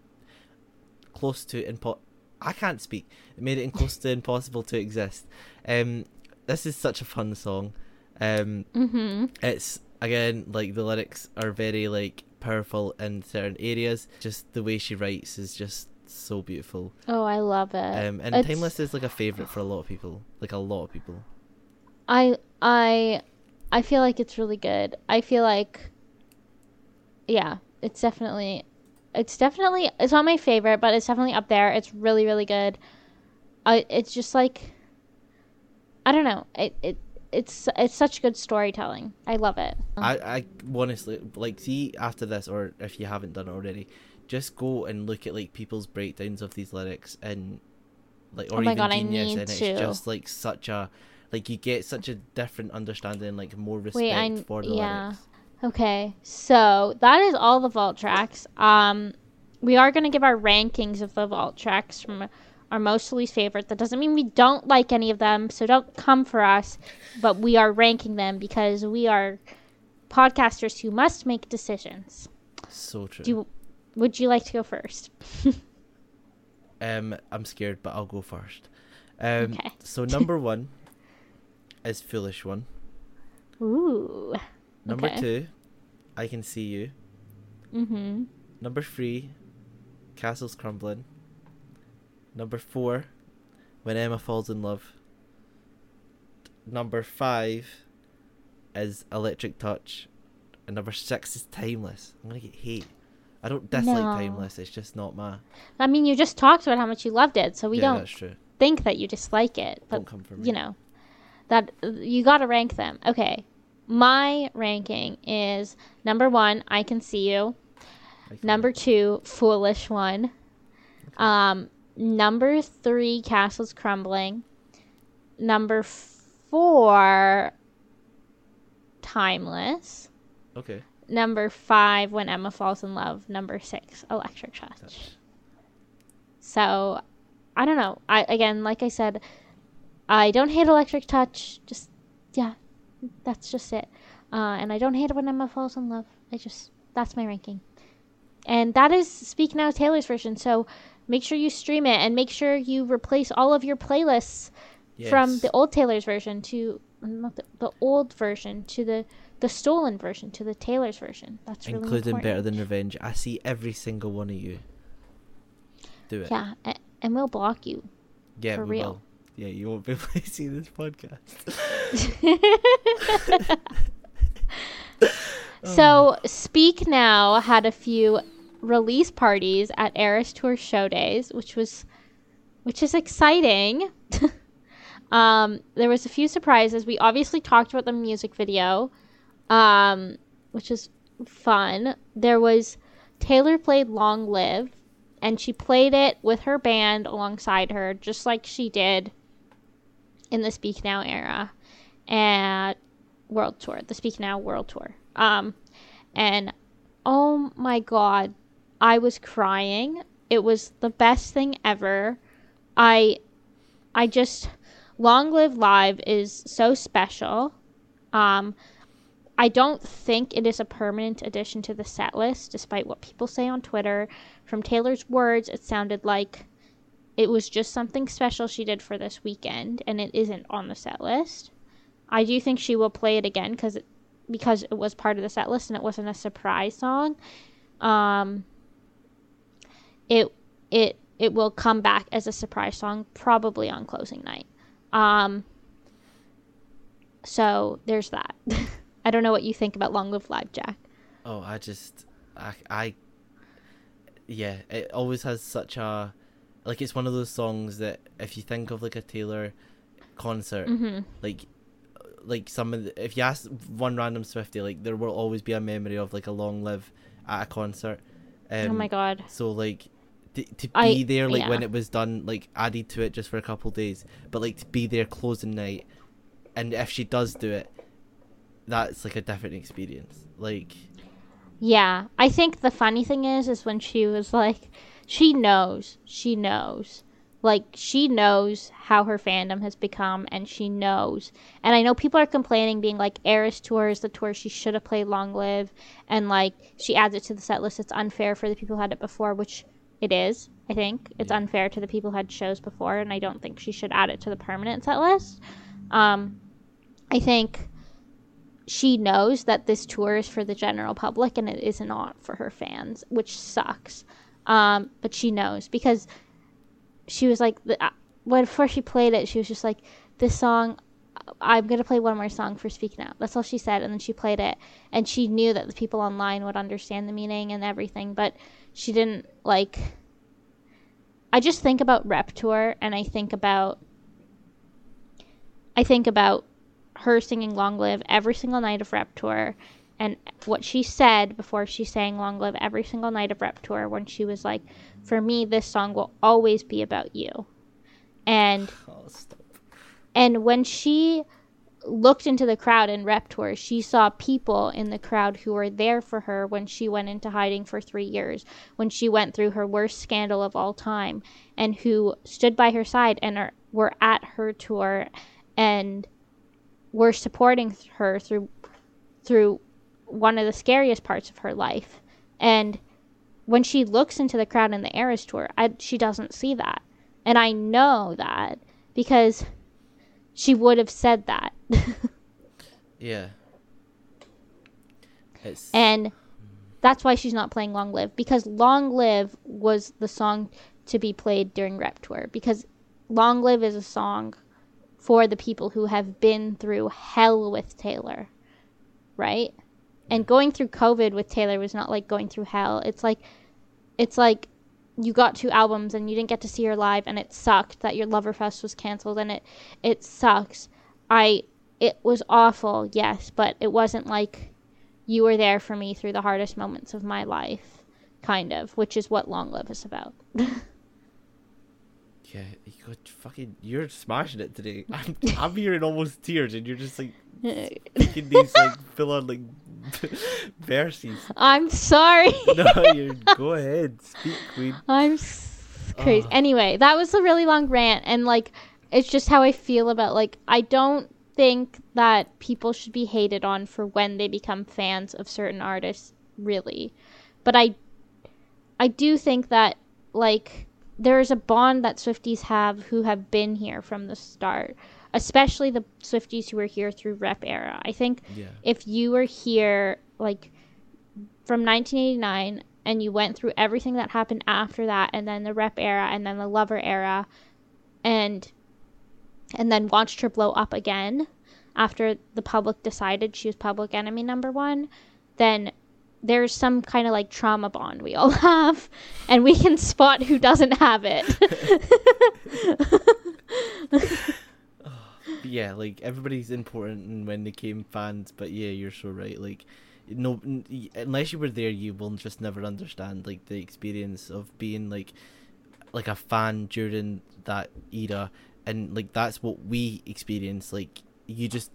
Speaker 1: close to impo- I can't speak. It made it in close to impossible to exist. Um, this is such a fun song. Um,
Speaker 2: mm-hmm.
Speaker 1: it's again like the lyrics are very like powerful in certain areas just the way she writes is just so beautiful
Speaker 2: Oh, I love it.
Speaker 1: um and
Speaker 2: It's-
Speaker 1: timeless is like a favorite for a lot of people like a lot of people
Speaker 2: I I I feel like it's really good. I feel like yeah, it's definitely it's definitely it's not my favorite, but it's definitely up there. It's really really good. I it's just like I don't know. It it it's it's such good storytelling. I love it.
Speaker 1: i i honestly like see after this or if you haven't done it already just go and look at like people's breakdowns of these lyrics and like or
Speaker 2: Oh my
Speaker 1: even
Speaker 2: God, I
Speaker 1: genius
Speaker 2: need
Speaker 1: and it's
Speaker 2: to.
Speaker 1: just like such a like you get such a different understanding like more respect
Speaker 2: Wait, I-
Speaker 1: for the
Speaker 2: yeah.
Speaker 1: lyrics
Speaker 2: Okay, so that is all the vault tracks. Um, we are gonna give our rankings of the vault tracks from our most least favorite. That doesn't mean we don't like any of them, so don't come for us. But we are ranking them because we are podcasters who must make decisions.
Speaker 1: so true
Speaker 2: Do would you like to go first? (laughs)
Speaker 1: Um, I'm scared, but I'll go first. Um,
Speaker 2: Okay.
Speaker 1: so number one is foolish one.
Speaker 2: Ooh.
Speaker 1: Number
Speaker 2: Okay.
Speaker 1: two, I can see you.
Speaker 2: Mm-hmm.
Speaker 1: Number three, castles crumbling. Number four, when Emma falls in love. Number five is electric touch, and number six is timeless. I'm gonna get hate. I don't dislike
Speaker 2: No.
Speaker 1: timeless. It's just not my.
Speaker 2: I mean, you just talked about how much you loved it, so we
Speaker 1: yeah,
Speaker 2: don't
Speaker 1: that's true.
Speaker 2: think that you dislike it. But
Speaker 1: don't come for me.
Speaker 2: you know that you got to rank them okay my ranking is number one i can see you
Speaker 1: can-
Speaker 2: number two foolish one um number three castles crumbling number four, Timeless.
Speaker 1: Okay.
Speaker 2: Number five, When Emma Falls in Love. Number six, Electric Touch.
Speaker 1: Touch.
Speaker 2: So, I don't know. I again, like I said, I don't hate Electric Touch. Just yeah, that's just it. Uh, and I don't hate it when Emma falls in love. I just that's my ranking. And that is Speak Now Taylor's version. So make sure you stream it and make sure you replace all of your playlists from the old Taylor's version to not the, the old version to the the stolen version to the Taylor's version. That's really
Speaker 1: including
Speaker 2: important.
Speaker 1: Better Than Revenge. I see every single one of you. Do it.
Speaker 2: Yeah, and we'll block you.
Speaker 1: Yeah,
Speaker 2: for
Speaker 1: we
Speaker 2: real.
Speaker 1: will. Yeah, you won't be (laughs) able to see this podcast. (laughs)
Speaker 2: So, Speak Now had a few release parties at Eras Tour show days, which was which is exciting. (laughs) um, there was a few surprises. We obviously talked about the music video, um, which is fun. There was Taylor played Long Live, and she played it with her band alongside her, just like she did in the Speak Now era at World Tour, the Speak Now World Tour. Um, and oh my god, I was crying. It was the best thing ever. I, I just, Long Live Live is so special. Um, I don't think it is a permanent addition to the set list, despite what people say on Twitter. From Taylor's words, it sounded like it was just something special she did for this weekend, and it isn't on the set list. I do think she will play it again because it, because it was part of the set list and it wasn't a surprise song. Um, it it it will come back as a surprise song probably on closing night. Um, so there's that. (laughs) I don't know what you think about Long Live Live, Jack.
Speaker 1: Oh, I just, I, I, yeah, it always has such a, like it's one of those songs that if you think of like a Taylor concert,
Speaker 2: Mm-hmm.
Speaker 1: like, like some of the, if you ask one random Swifty, like there will always be a memory of like a long live at a concert. Um,
Speaker 2: oh my god.
Speaker 1: So like. To, to be
Speaker 2: I-
Speaker 1: there like when it was done like added to it just for a couple days but like to be there closing night and if she does do it that's like a different experience like
Speaker 2: Yeah, I think the funny thing is, is when she was like, she knows, she knows, like she knows how her fandom has become, and she knows. And I know people are complaining, being like, Eras Tour is the tour she should have played Long Live, and like she adds it to the set list. It's unfair for the people who had it before, which it is. I think it's
Speaker 1: Yeah.
Speaker 2: unfair to the people who had shows before, and I don't think she should add it to the permanent set list. Um, I think she knows that this tour is for the general public and it is not for her fans, which sucks. Um, but she knows because she was like, uh, when before she played it, she was just like, "This song, I'm gonna play one more song for Speak Now." That's all she said, and then she played it, and she knew that the people online would understand the meaning and everything, but she didn't like. I just think about Rep Tour, and I think about. I think about her singing Long Live every single night of Rep Tour and what she said before she sang Long Live every single night of Rep Tour when she was like, For me, this song will always be about you. And (laughs)
Speaker 1: oh,
Speaker 2: and when she looked into the crowd in Rep Tour, she saw people in the crowd who were there for her when she went into hiding for three years, when she went through her worst scandal of all time, and who stood by her side and are, were at her tour and were supporting her through through one of the scariest parts of her life. And when she looks into the crowd in the Eras tour, I, she doesn't see that. And I know that because she would have said that. (laughs)
Speaker 1: Yeah. It's
Speaker 2: and that's why she's not playing Long Live because Long Live was the song to be played during Rep Tour because Long Live is a song for the people who have been through hell with Taylor, right? And going through COVID with Taylor was not like going through hell. It's like it's like you got two albums and you didn't get to see her live and it sucked that your Loverfest was canceled and it it sucks. I it was awful, yes, but it wasn't like you were there for me through the hardest moments of my life, kind of, which is what Long Live is about. (laughs)
Speaker 1: Yeah, you got fucking. You're smashing it today. (laughs) I'm, I'm hearing almost tears, and you're just like (laughs) taking these like fill on like (laughs) verses.
Speaker 2: I'm sorry.
Speaker 1: No, you go ahead, speak, queen.
Speaker 2: I'm s- crazy.
Speaker 1: Oh.
Speaker 2: Anyway, that was a really long rant, and like, it's just how I feel about like I don't think that people should be hated on for when they become fans of certain artists, really. But I, I do think that like there is a bond that Swifties have who have been here from the start, especially the Swifties who were here through Rep era. I think
Speaker 1: Yeah,
Speaker 2: if you were here like from 1989 and you went through everything that happened after that and then the rep era and then the lover era and and then watched her blow up again after the public decided she was public enemy number 1 then there's some kind of like trauma bond we all (laughs) have and we can spot who doesn't have it (laughs)
Speaker 1: yeah, like everybody's important and when they came fans, but yeah, you're so right. Like, no, unless you were there, you will just never understand like the experience of being like, like a fan during that era, and like that's what we experienced. Like, you just,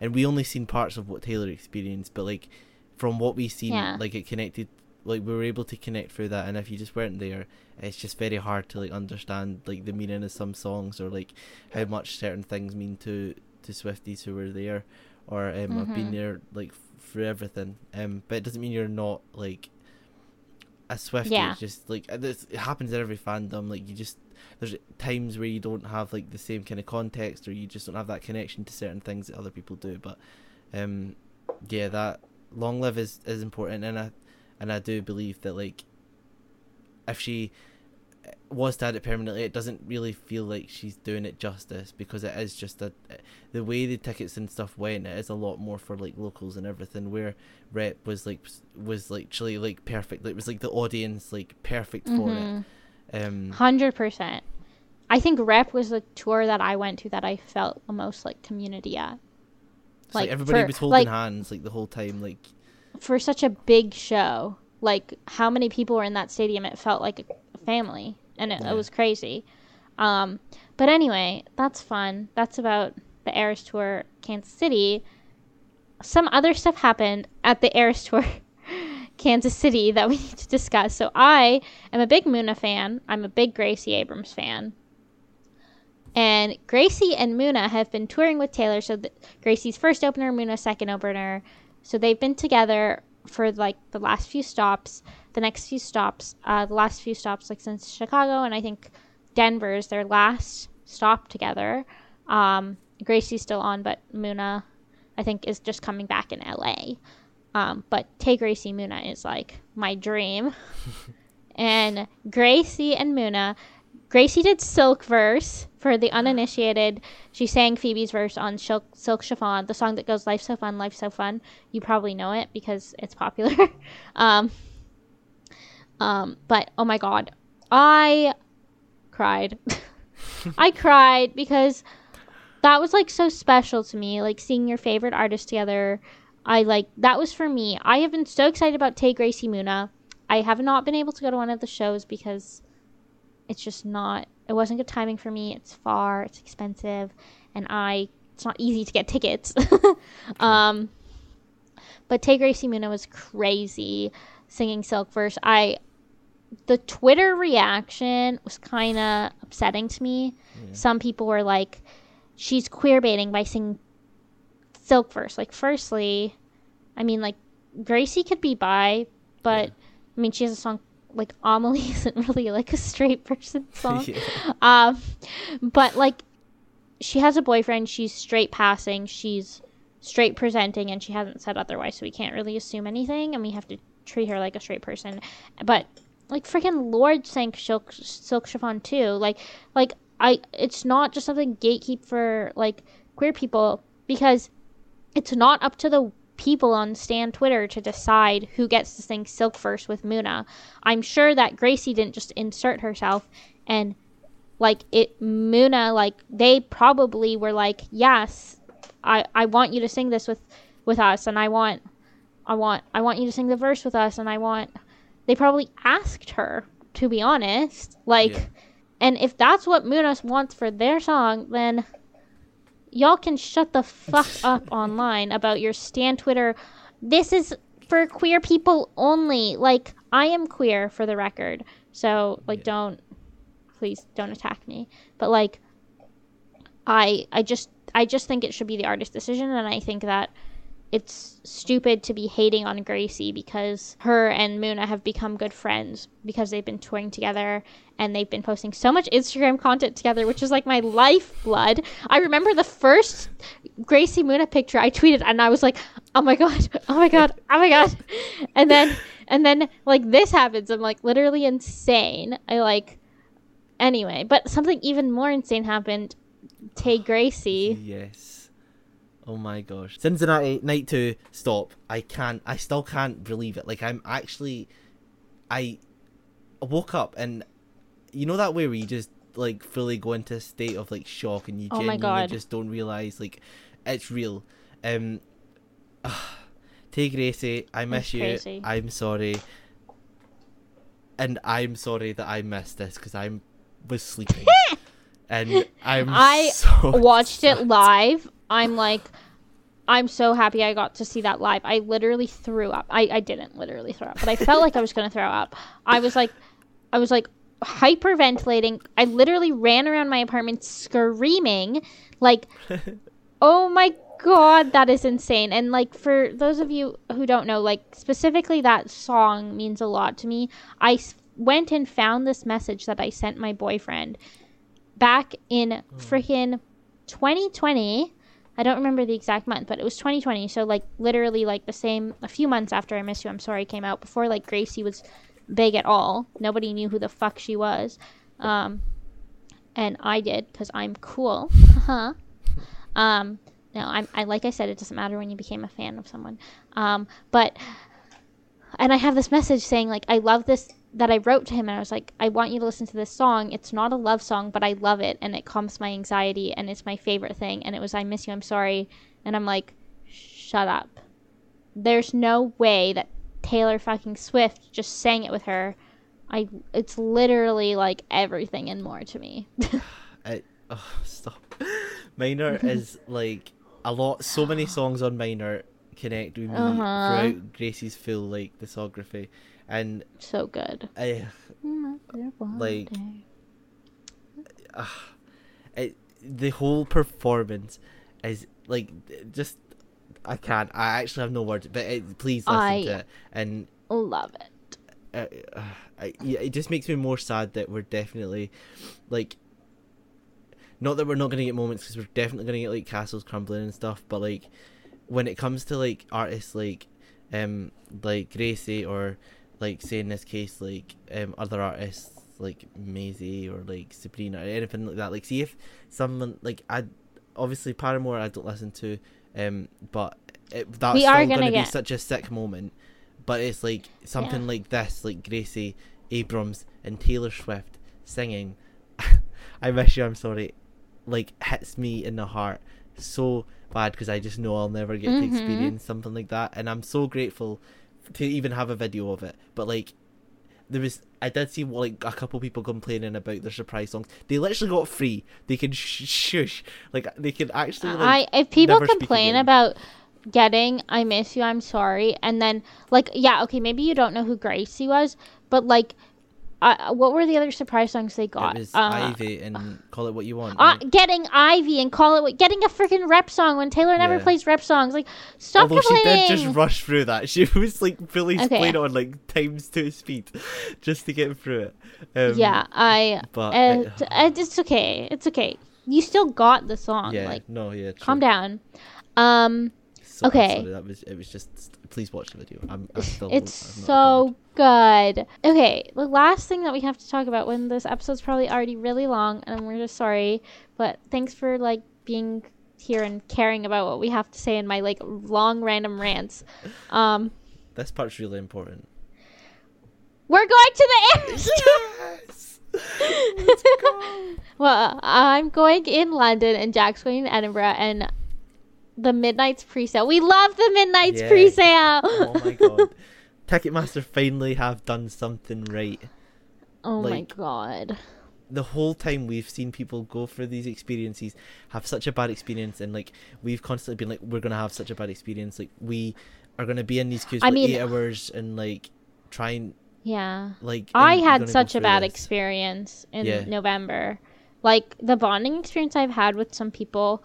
Speaker 1: and we only seen parts of what Taylor experienced, but like, from what we seen,
Speaker 2: Yeah.
Speaker 1: like it connected. Like we were able to connect through that, and if you just weren't there, it's just very hard to like understand like the meaning of some songs or like how much certain things mean to to Swifties who were there or um have been
Speaker 2: Mhm.
Speaker 1: there like for everything. Um, but it doesn't mean you're not like a Swiftie.
Speaker 2: Yeah.
Speaker 1: It's just like this, it happens in every fandom. Like you just there's times where you don't have like the same kind of context or you just don't have that connection to certain things that other people do. But um, yeah, that long live is is important, and I and I do believe that like if she was to add it permanently, it doesn't really feel like she's doing it justice because it is just a the way the tickets and stuff went. It is a lot more for like locals and everything. Where Rep was like was like actually like perfect. Like, it was like the audience like perfect for
Speaker 2: Mhm.
Speaker 1: it. Um,
Speaker 2: Hundred percent. I think Rep was the tour that I went to that I felt the most like community at.
Speaker 1: It's like,
Speaker 2: like,
Speaker 1: everybody
Speaker 2: for-
Speaker 1: was holding
Speaker 2: like-
Speaker 1: hands like the whole time. Like
Speaker 2: For such a big show, like how many people were in that stadium? It felt like a family, and it,
Speaker 1: Yeah.
Speaker 2: it was crazy. Um, but anyway, that's fun. That's about the Eras Tour, Kansas City. Some other stuff happened at the Eras Tour, (laughs) Kansas City that we need to discuss. So I am a big Muna fan. I'm a big Gracie Abrams fan. And Gracie and Muna have been touring with Taylor. So the, Gracie's first opener, Muna's second opener. So they've been together for like the last few stops. The next few stops, uh, the last few stops, like since Chicago, and I think Denver is their last stop together. Um, Gracie's still on, but Muna, I think, is just coming back in LA. Um, but Tay Gracie Muna is like my dream. (laughs) and Gracie and Muna, Gracie did Silk verse for the uninitiated. She sang Phoebe's verse on Silk, Silk Chiffon, the song that goes Life so fun, Life so fun." You probably know it because it's popular. (laughs) um, um, but oh my god, I cried. (laughs) I cried because that was like so special to me. Like seeing your favorite artist together. I like that was for me. I have been so excited about Tay Gracie Muna. I have not been able to go to one of the shows because it's just not it wasn't good timing for me. It's far, it's expensive, and I it's not easy to get tickets. (laughs) um but Tay Gracie Muna was crazy singing Silk verse. I the Twitter reaction was kind of upsetting to me.
Speaker 1: Yeah.
Speaker 2: Some people were like, she's queer baiting by singing Silk verse. Like, firstly, I mean, like, Gracie could be bi, but
Speaker 1: Yeah.
Speaker 2: I mean, she has a song like Amelie (laughs) isn't really like a straight person (laughs) song.
Speaker 1: Yeah.
Speaker 2: Um, but like, she has a boyfriend. She's straight passing. She's straight presenting, and she hasn't said otherwise. So we can't really assume anything, and we have to treat her like a straight person. But like, freaking Lorde sang Silk, Silk Chiffon too. Like, like I, it's not just something gatekeep for like queer people because it's not up to the people on Stan Twitter to decide who gets to sing Silk first with Muna. I'm sure that Gracie didn't just insert herself and like it Muna like they probably were like, "Yes, I I want you to sing this with with us and I want I want I want you to sing the verse with us and I want they probably asked her to be honest. Like
Speaker 1: Yeah.
Speaker 2: And if that's what Munos wants for their song, then y'all can shut the (laughs) fuck up online about your stan Twitter. This is for queer people only. Like I am queer for the record. So like
Speaker 1: Yeah.
Speaker 2: don't please don't attack me. But like I I just I just think it should be the artist's decision and I think that it's stupid to be hating on Gracie because her and Muna have become good friends because they've been touring together and they've been posting so much Instagram content together, which is like my lifeblood. I remember the first Gracie Muna picture I tweeted and I was like, "Oh my god. Oh my god. Oh my god." And then and then like this happens. I'm like literally insane. I like anyway, but something even more insane happened. Tay Gracie.
Speaker 1: Yes. Oh my gosh. Cincinnati night two. Stop. I can't. I still can't believe it. Like I'm actually. I woke up and you know that way where you just like fully go into a state of like shock and you
Speaker 2: Oh
Speaker 1: genuinely just don't realize like it's real. Um. Tay Gracie, I miss you.
Speaker 2: crazy.
Speaker 1: I'm sorry. And I'm sorry that I missed this because I was sleeping. (laughs) and I'm
Speaker 2: I
Speaker 1: so
Speaker 2: watched it live. I'm like, I'm so happy I got to see that live. I literally threw up. I, I didn't literally throw up, but I felt like I was gonna throw up. I was like, I was like hyperventilating. I literally ran around my apartment screaming, like, (laughs) oh my god, that is insane. And like for those of you who don't know, like specifically that song means a lot to me. I went and found this message that I sent my boyfriend back in hmm. freaking 2020. I don't remember the exact month, but it was 2020. So like literally like the same a few months after I Miss You I'm Sorry came out before like Gracie was big at all. Nobody knew who the fuck she was. Um and I did cuz I'm cool. (laughs) huh. Um no, I'm I like I said it doesn't matter when you became a fan of someone. Um but and I have this message saying like I love this that I wrote to him and I was like I want you to listen to this song. It's not a love song, but I love it and it calms my anxiety and it's my favorite thing and it was I miss you, I'm sorry. And I'm like shut up. There's no way that Taylor fucking Swift just sang it with her. I it's literally like everything and more to me. (laughs)
Speaker 1: I, oh, stop. Minor (laughs) is like a lot. So many songs on Minor connect with me
Speaker 2: Uh-huh.
Speaker 1: throughout Gracie's full like discography, and
Speaker 2: so good.
Speaker 1: I, Like- (sighs) it, the whole performance is like just. I can't. I actually have no words. But it, please listen
Speaker 2: I-
Speaker 1: to it. And
Speaker 2: love it.
Speaker 1: uh, (sighs) uh, yeah, it just makes me more sad that we're definitely like not that we're not going to get moments because we're definitely going to get like castles crumbling and stuff but like when it comes to like artists like um like Gracie or like say in this case like um other artists like Maisie or like Sabrina or anything like that like see if someone like I obviously Paramore I don't listen to um but it, that's
Speaker 2: We
Speaker 1: still going
Speaker 2: gonna
Speaker 1: to be such a sick moment but it's like something
Speaker 2: Yeah.
Speaker 1: like this like Gracie Abrams and Taylor Swift singing (laughs) I miss you I'm sorry like hits me in the heart so bad because I just know I'll never get to
Speaker 2: Mhm.
Speaker 1: experience something like that and I'm so grateful to even have a video of it. But like there was I did see like a couple people complaining about their surprise songs. They literally got free. They can sh- shush. Like they can actually like
Speaker 2: I if people complain about getting I miss you, I'm sorry, and then like yeah, okay, maybe you don't know who Gracie was, but like, uh, what were the other surprise songs they got?
Speaker 1: it was
Speaker 2: uh,
Speaker 1: Ivy and call it what you want
Speaker 2: uh, getting Ivy and call it what- getting a freaking rep song when Taylor never
Speaker 1: Yeah.
Speaker 2: plays rep songs. Like, stop
Speaker 1: Although she did just rush through that, (laughs) she was like fully
Speaker 2: Okay.
Speaker 1: playing on like times two speed, (laughs) just to get through it. Um,
Speaker 2: yeah, I.
Speaker 1: but
Speaker 2: Uh,
Speaker 1: it-
Speaker 2: uh, it's okay. It's okay. You still got the song.
Speaker 1: yeah,
Speaker 2: Like,
Speaker 1: no, yeah,
Speaker 2: calm down. Um.
Speaker 1: So,
Speaker 2: Okay.
Speaker 1: sorry, that was it. Was just please watch the video. I'm, I'm still.
Speaker 2: It's so good. Okay, the last thing that we have to talk about when this episode's probably already really long, and we're just sorry, but thanks for like being here and caring about what we have to say in my like long random rants. (laughs) Um.
Speaker 1: This part's really important.
Speaker 2: we're going to the air. (laughs)
Speaker 1: yes. (laughs)
Speaker 2: well, I'm going in London, and Jack's going in Edinburgh, and the Midnights pre-sale. We love the Midnights
Speaker 1: Yeah.
Speaker 2: pre-sale.
Speaker 1: oh my (laughs) god. Ticketmaster finally have done something right.
Speaker 2: Oh my god.
Speaker 1: the whole time we've seen people go for these experiences have such a bad experience and like we've constantly been like we're gonna have such a bad experience like we are gonna be in these queues
Speaker 2: I
Speaker 1: for
Speaker 2: mean-
Speaker 1: eight hours and like try and
Speaker 2: Yeah.
Speaker 1: like
Speaker 2: I had such a bad
Speaker 1: this.
Speaker 2: experience in
Speaker 1: Yeah.
Speaker 2: November. Like the bonding experience I've had with some people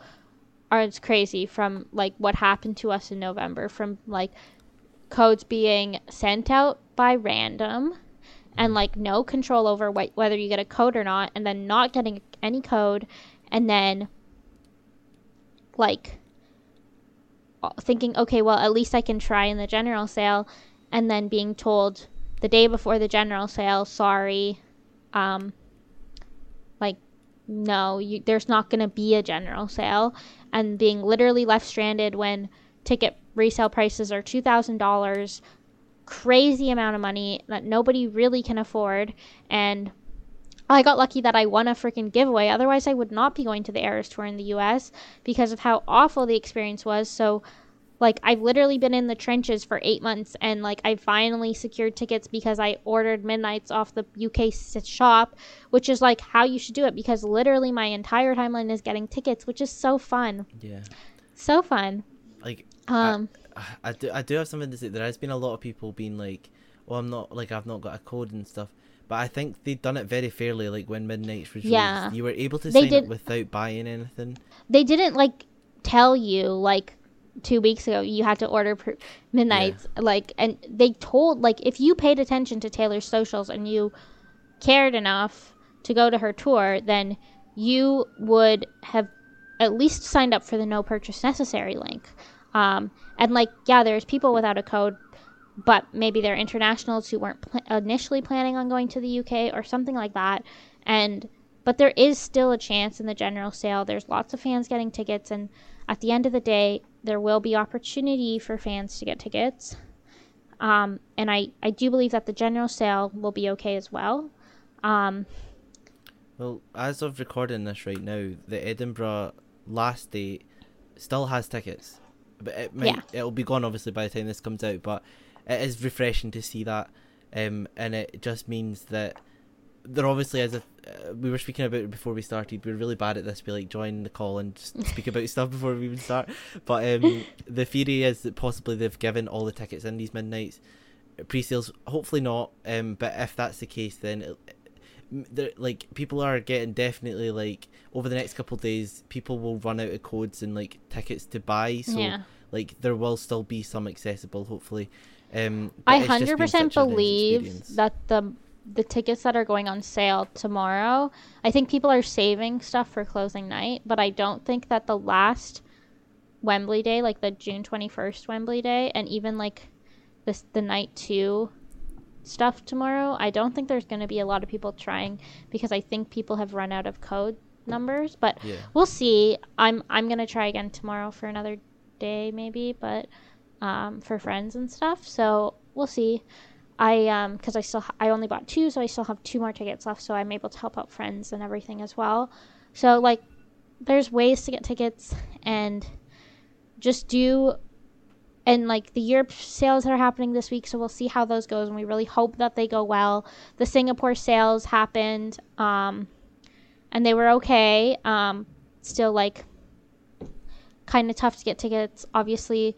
Speaker 2: are it's crazy from like what happened to us in November from like codes being sent out by random and like no control over wh- whether you get a code or not and then not getting any code and then like thinking okay well at least I can try in the general sale and then being told the day before the general sale, sorry, um, no, you, there's not going to be a general sale, and being literally left stranded when ticket resale prices are $2,000, crazy amount of money that nobody really can afford, and I got lucky that I won a freaking giveaway. Otherwise, I would not be going to the Eras Tour in the US because of how awful the experience was. So, like I've literally been in the trenches for eight months, and like I finally secured tickets because I ordered midnights off the UK shop, which is like how you should do it because literally my entire timeline is getting tickets, which is so fun,
Speaker 1: yeah
Speaker 2: so fun.
Speaker 1: like
Speaker 2: Um,
Speaker 1: I do I do have something to say. There has been a lot of people being like, "Well, I'm not like I've not got a code and stuff." But I think they've done it very fairly. Like when Midnights was released,
Speaker 2: Yeah.
Speaker 1: you were able to
Speaker 2: They
Speaker 1: sign
Speaker 2: did-
Speaker 1: up without buying anything.
Speaker 2: they didn't like tell you like two weeks ago you had to order per- midnights like and they told like if you paid attention to taylor's socials and you cared enough to go to her tour then you would have at least signed up for the no purchase necessary link. Um, and like yeah there's people without a code but maybe they're internationals who weren't pl- initially planning on going to the uk or something like that. And but there is still a chance in the general sale. There's lots of fans getting tickets and at the end of the day there will be opportunity for fans to get tickets um, and I, I do believe that the general sale will be okay as well um,
Speaker 1: Well, as of recording this right now, the Edinburgh last date still has tickets, but it might
Speaker 2: Yeah.
Speaker 1: it'll be gone obviously by the time this comes out. But it is refreshing to see that, um, and it just means that they're obviously as if uh, we were speaking about it before we started. We're really bad at this. We like join the call and just speak about stuff before we even start. But um, (laughs) the theory is that possibly they've given all the tickets in these midnights pre-sales. Hopefully not. Um, but if that's the case, then it, there- like people are getting definitely like over the next couple of days, people will run out of codes and like tickets to buy. So
Speaker 2: yeah
Speaker 1: like there will still be some accessible, hopefully. Um,
Speaker 2: I hundred percent
Speaker 1: a
Speaker 2: believe that the the tickets that are going on sale tomorrow. I think people are saving stuff for closing night, but I don't think that the last Wembley day, like the June twenty first Wembley day, and even like this the night two stuff tomorrow. I don't think there's going to be a lot of people trying because I think people have run out of code numbers. But
Speaker 1: Yeah.
Speaker 2: we'll see. I'm I'm gonna try again tomorrow for another day maybe, but um, for friends and stuff. So we'll see. I um because I still ha- I only bought two, so I still have two more tickets left. So I'm able to help out friends and everything as well. So like, there's ways to get tickets and just do. And like the Europe sales that are happening this week, so we'll see how those goes, and we really hope that they go well. The Singapore sales happened, um, and they were okay. Um, still like kind of tough to get tickets. Obviously,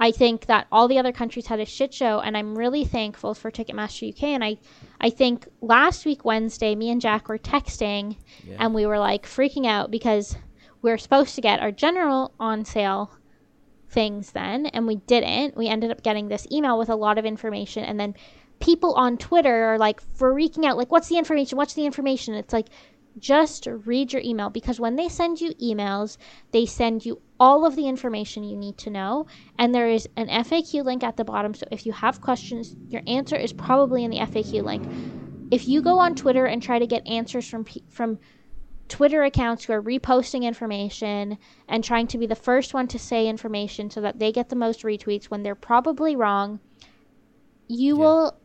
Speaker 2: I think that all the other countries had a shit show, and I'm really thankful for Ticketmaster UK. And I, I think last week Wednesday, me and Jack were texting,
Speaker 1: Yeah.
Speaker 2: and we were like freaking out because we were supposed to get our general on sale things then, and we didn't. We ended up getting this email with a lot of information, and then people on Twitter are like freaking out, like, "What's the information? What's the information?" It's like just read your email because when they send you emails, they send you all of the information you need to know. And there is an FAQ link at the bottom. So if you have questions, your answer is probably in the FAQ link. If you go on Twitter and try to get answers from from Twitter accounts who are reposting information and trying to be the first one to say information so that they get the most retweets when they're probably wrong, you
Speaker 1: Yeah.
Speaker 2: will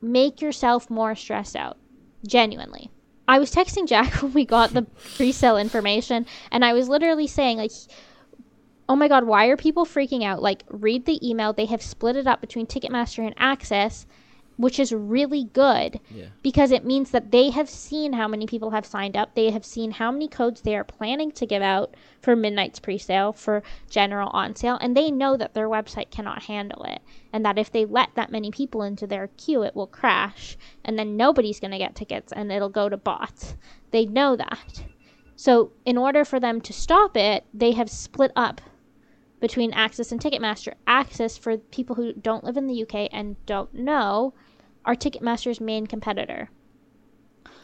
Speaker 2: make yourself more stressed out. Genuinely. I was texting Jack (laughs) when we got the pre-sale information, and I was literally saying like, "Oh my god, why are people freaking out? Like, read the email. They have split it up between Ticketmaster and AXS, which is really good
Speaker 1: Yeah.
Speaker 2: because it means that they have seen how many people have signed up. They have seen how many codes they are planning to give out for Midnights pre-sale, for general on sale, and they know that their website cannot handle it. And that if they let that many people into their queue, it will crash, and then nobody's going to get tickets and it'll go to bots. They know that. So, in order for them to stop it, they have split up between AXS and Ticketmaster. AXS, for people who don't live in the UK and don't know, are Ticketmaster's main competitor.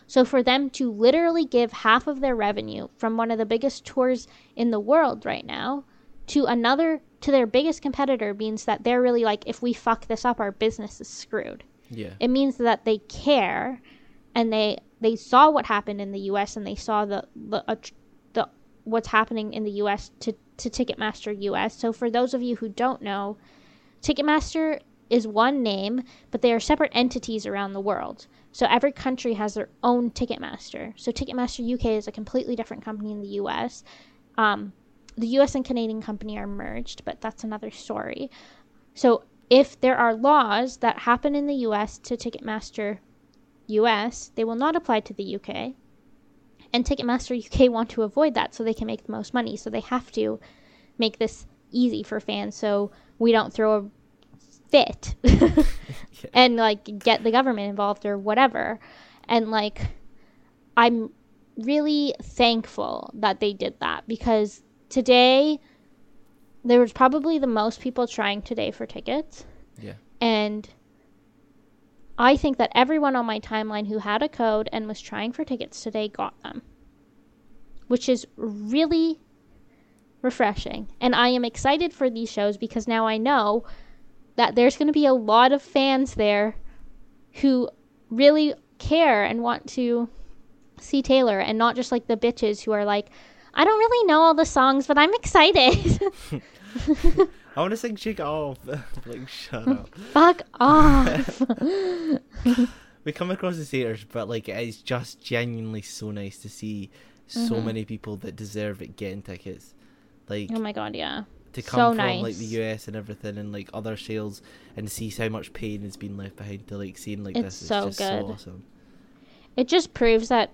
Speaker 2: So for them to literally give half of their revenue from one of the biggest tours in the world right now to another to their biggest competitor means that they're really like if we fuck this up our business is screwed.
Speaker 1: Yeah.
Speaker 2: It means that they care and they they saw what happened in the US and they saw the the, uh, the what's happening in the US to to Ticketmaster US. So for those of you who don't know, Ticketmaster is one name, but they are separate entities around the world. So every country has their own Ticketmaster. So Ticketmaster UK is a completely different company in the US. Um, the US and Canadian company are merged, but that's another story. So if there are laws that happen in the US to Ticketmaster US, they will not apply to the UK. And Ticketmaster UK want to avoid that so they can make the most money. So they have to make this easy for fans so we don't throw a fit (laughs) and like get the government involved or whatever. And like I'm really thankful that they did that because today there was probably the most people trying today for tickets.
Speaker 1: Yeah.
Speaker 2: And I think that everyone on my timeline who had a code and was trying for tickets today got them, which is really refreshing. And I am excited for these shows because now I know that there's going to be a lot of fans there who really care and want to see Taylor and not just like the bitches who are like, I don't really know all the songs, but I'm excited. (laughs)
Speaker 1: I want to sing It Off. (laughs) like, shut up.
Speaker 2: Fuck off. (laughs)
Speaker 1: we come across as haters, but like it's just genuinely so nice to see so
Speaker 2: Mhm.
Speaker 1: many people that deserve it getting tickets. Like
Speaker 2: oh my god, yeah.
Speaker 1: To
Speaker 2: so
Speaker 1: come from like the. US and everything and like other sales and see how much pain has been left behind to like seeing like
Speaker 2: It's
Speaker 1: this.
Speaker 2: so
Speaker 1: it's just
Speaker 2: good.
Speaker 1: so awesome.
Speaker 2: It just proves that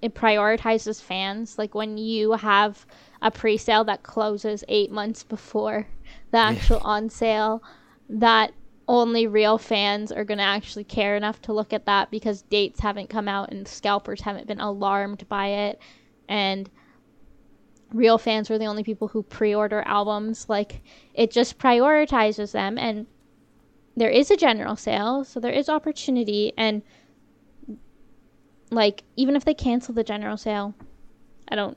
Speaker 2: it prioritizes fans. Like when you have a pre sale that closes eight months before the
Speaker 1: Yeah.
Speaker 2: actual on sale, that only real fans are going to actually care enough to look at that because dates haven't come out and scalpers haven't been alarmed by it. And real fans were the only people who pre order albums. Like it just prioritizes them. And there is a general sale, so there is opportunity. And like even if they cancel the general sale i don't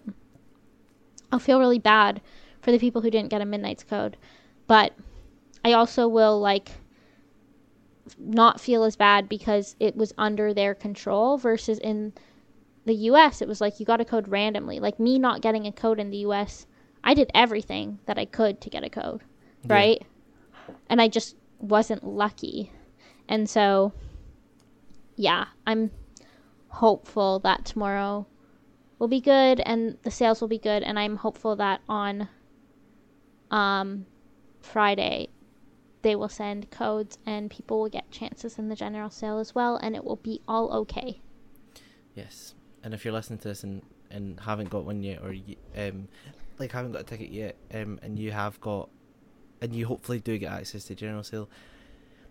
Speaker 2: i'll feel really bad for the people who didn't get a Midnights code but i also will like not feel as bad because it was under their control versus in the us it was like you got a code randomly. Like me not getting a code in the us i did everything that i could to get a code
Speaker 1: Yeah.
Speaker 2: right? And i just wasn't lucky. And so yeah i'm hopeful that tomorrow will be good and the sales will be good. And I'm hopeful that on um Friday they will send codes and people will get chances in the general sale as well and it will be all okay.
Speaker 1: Yes, and if you're listening to this and, and haven't got one yet, or you, um, like haven't got a ticket yet, um, and you have got, and you hopefully do get access to general sale,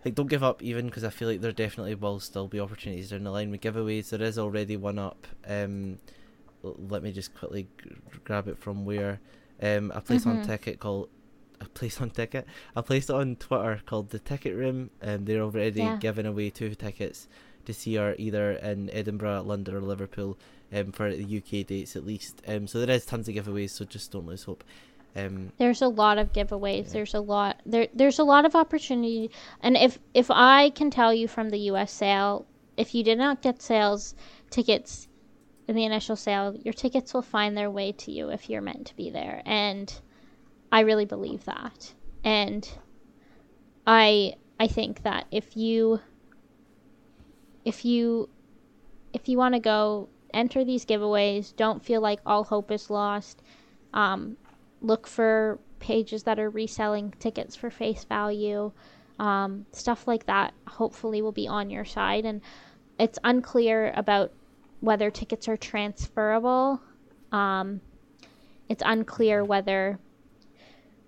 Speaker 1: like don't give up even because I feel like there definitely will still be opportunities down the line with giveaways. There is already one up. Um, let me just quickly g- grab it from where, um, a place on
Speaker 2: Mhm.
Speaker 1: ticket called. A place on ticket. I placed it on Twitter called the Ticket Room, and they're already
Speaker 2: Yeah.
Speaker 1: giving away two tickets to see her either in Edinburgh, London, or Liverpool um, for the UK dates at least. Um, so there is tons of giveaways, so just don't lose hope. Um,
Speaker 2: There's a lot of giveaways.
Speaker 1: Yeah.
Speaker 2: There's a lot there there's a lot of opportunity and if if I can tell you from the US sale, if you did not get sales tickets in the initial sale, your tickets will find their way to you if you're meant to be there. And I really believe that. And I I think that if you if you if you want to go enter these giveaways, don't feel like all hope is lost. Um, look for pages that are reselling tickets for face value. um, stuff like that. Hopefully, will be on your side, and it's unclear about whether tickets are transferable. Um, it's unclear whether,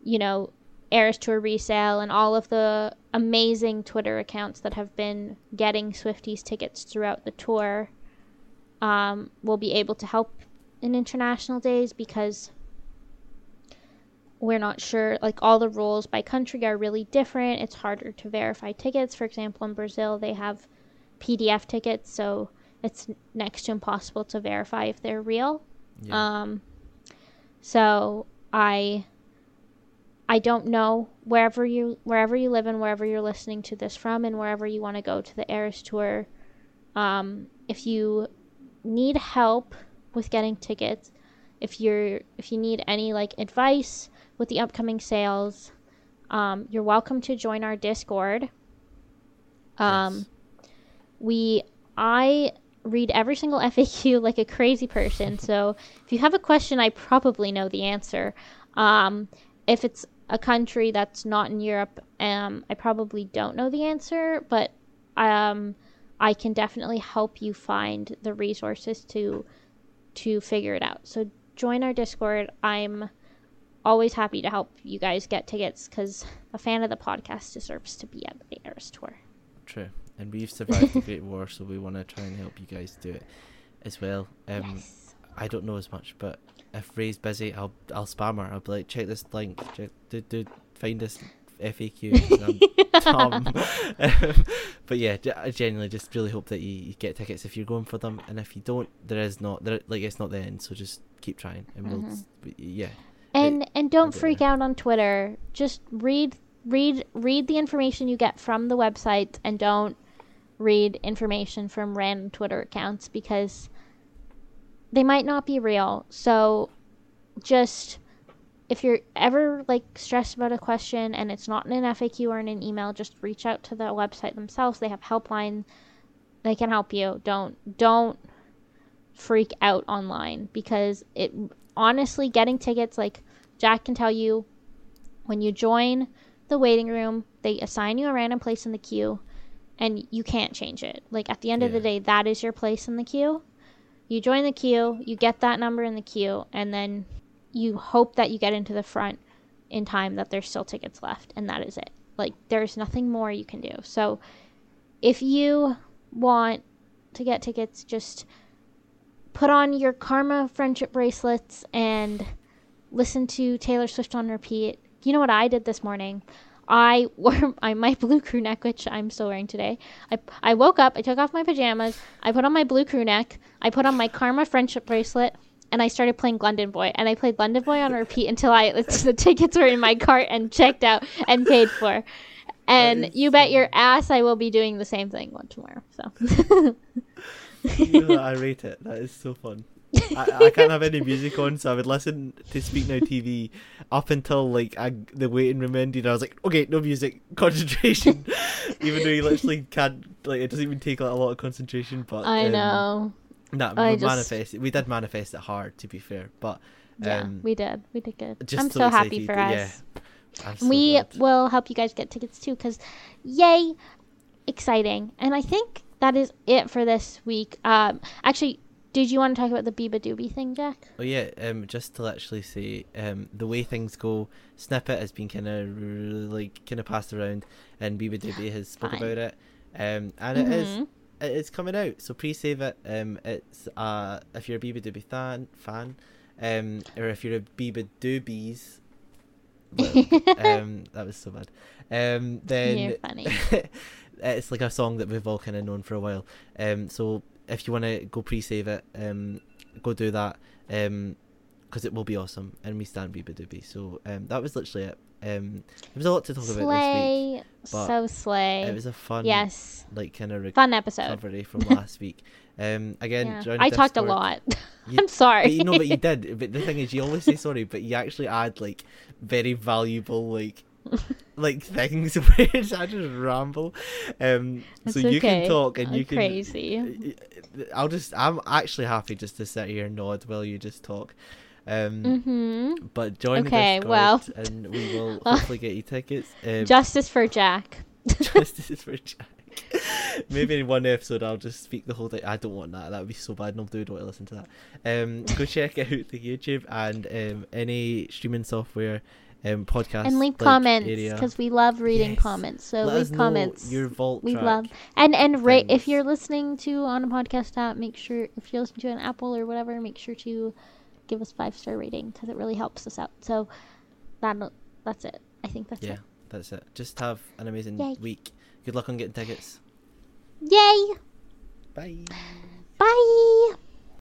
Speaker 2: you know, Eras Tour resale and all of the amazing Twitter accounts that have been getting Swifties tickets throughout the tour um, will be able to help in international days because we're not sure. Like all the rules by country are really different. It's harder to verify tickets. For example, in Brazil, they have PDF tickets, so it's next to impossible to verify if they're real.
Speaker 1: Yeah.
Speaker 2: Um, so I I don't know wherever you wherever you live and wherever you're listening to this from and wherever you want to go to the Eras tour. Um, if you need help with getting tickets, if you're if you need any like advice with the upcoming sales, um, you're welcome to join our Discord. Um,
Speaker 1: Yes.
Speaker 2: we I read every single (laughs) FAQ like a crazy person. so (laughs) if you have a question, I probably know the answer. Um, if it's a country that's not in Europe, um, I probably don't know the answer, but um, I can definitely help you find the resources to to figure it out. So join our Discord. I'm always happy to help you guys get tickets because a fan of the podcast deserves to be at the Eras tour.
Speaker 1: True. And we've survived the Great War, so we want to try and help you guys do it as well. Um,
Speaker 2: yes.
Speaker 1: I don't know as much, but if Ray's busy, I'll I'll spam her. I'll be like, check this link, check, do, do, find this FAQ. (laughs) Tom. Um, (laughs) but yeah, I genuinely just really hope that you, you get tickets if you're going for them, and if you don't, there is not there like it's not the end. So just keep trying, and we'll
Speaker 2: Mhm.
Speaker 1: yeah.
Speaker 2: and and don't freak out on Twitter. Just read read read the information you get from the website and don't read information from random Twitter accounts because they might not be real. So just if you're ever like stressed about a question and it's not in an FAQ or in an email, just reach out to the website themselves. They have helpline. They can help you. Don't don't freak out online because it honestly getting tickets like Jack can tell you when you join the waiting room, they assign you a random place in the queue and you can't change it. Like at the end of the day, that is your place in the queue. You join the queue, you get that number in the queue, and then you hope that you get into the front in time that there's still tickets left, and that is it. Like there's nothing more you can do. So if you want to get tickets, just put on your Karma friendship bracelets and listen to Taylor Swift on repeat. You know what I did this morning? I wore (laughs) I, my blue crew neck, which I'm still wearing today. I, I woke up, I took off my pajamas, I put on my blue crew neck, I put on my Karma friendship bracelet, and I started playing London Boy. And I played London Boy on repeat until I (laughs) the tickets were in my cart and checked out and paid for. (laughs) And
Speaker 1: is
Speaker 2: you bet your ass I will be doing the same thing one tomorrow. So
Speaker 1: you know I rate it. That is so fun. I, I can't have any music on, so I would listen to Speak Now TV up until like I, the waiting room ended. I was like, okay, no music, (laughs) concentration. even though you literally can't, like, it doesn't even take like, a lot of concentration. But
Speaker 2: I
Speaker 1: um,
Speaker 2: know. I
Speaker 1: we
Speaker 2: just-
Speaker 1: manifest. We did manifest it hard, to be fair. But
Speaker 2: Yeah,
Speaker 1: um,
Speaker 2: we did. We did good. I'm so happy
Speaker 1: excited,
Speaker 2: for
Speaker 1: yeah.
Speaker 2: us.
Speaker 1: I'm so
Speaker 2: we
Speaker 1: glad.
Speaker 2: will help you guys get tickets too because yay exciting and i think that is it for this week um actually did you want to talk about the beabadoobee thing jack
Speaker 1: Oh yeah, um, just to actually say, um, the way things go, snippet has been kind of like kind of passed around, and beabadoobee has spoke
Speaker 2: Fine.
Speaker 1: about it, um, and it is
Speaker 2: Mhm.
Speaker 1: it is coming out, so pre-save it. Um, it's uh, if you're a beabadoobee fan, fan, um, or if you're a Biba Doobies, (laughs) um, that was so bad. Um, then
Speaker 2: You're funny. (laughs)
Speaker 1: it's like a song that we've all kind of known for a while. Um, so if you want to go pre-save it, um, go do that. Um, because it will be awesome, and we stand beabadoobee. So um, that was literally it. Um, there was a lot to talk about this week.
Speaker 2: slay so slay
Speaker 1: It was a fun,
Speaker 2: yes
Speaker 1: like kind of
Speaker 2: fun episode
Speaker 1: recovery from last (laughs) week. Um, again,
Speaker 2: yeah. i talked a lot (laughs)
Speaker 1: You-
Speaker 2: i'm sorry
Speaker 1: But you know, but you did. But the thing is, you always say sorry, but you actually add like very valuable like (laughs) like things where I just ramble. Um, so you can talk and
Speaker 2: I'm
Speaker 1: you can.
Speaker 2: crazy
Speaker 1: I'll just. I'm actually happy just to sit here and nod while you just talk. Um,
Speaker 2: mm-hmm
Speaker 1: but join
Speaker 2: Okay,
Speaker 1: the Discord
Speaker 2: well.
Speaker 1: and we will (laughs) hopefully get you tickets. Um,
Speaker 2: justice for jack (laughs)
Speaker 1: Justice for Jack. (laughs) Maybe in one episode I'll just speak the whole thing. I don't want that. That would be so bad. Nobody would want to listen to that. Um, go check out the YouTube and um, any streaming software um, podcast
Speaker 2: and leave
Speaker 1: like,
Speaker 2: comments because we love reading
Speaker 1: Yes.
Speaker 2: comments. So
Speaker 1: Let
Speaker 2: leave
Speaker 1: know
Speaker 2: comments.
Speaker 1: Your vault
Speaker 2: we love and and rate if you're listening to on a podcast app. Make sure if you're listening to an Apple or whatever, make sure to give us five star rating because it really helps us out. So that that's it. I think that's it.
Speaker 1: Yeah,
Speaker 2: it.
Speaker 1: that's it. Just have an amazing
Speaker 2: Yay.
Speaker 1: week. Good luck on getting tickets.
Speaker 2: Yay!
Speaker 1: Bye.
Speaker 2: Bye.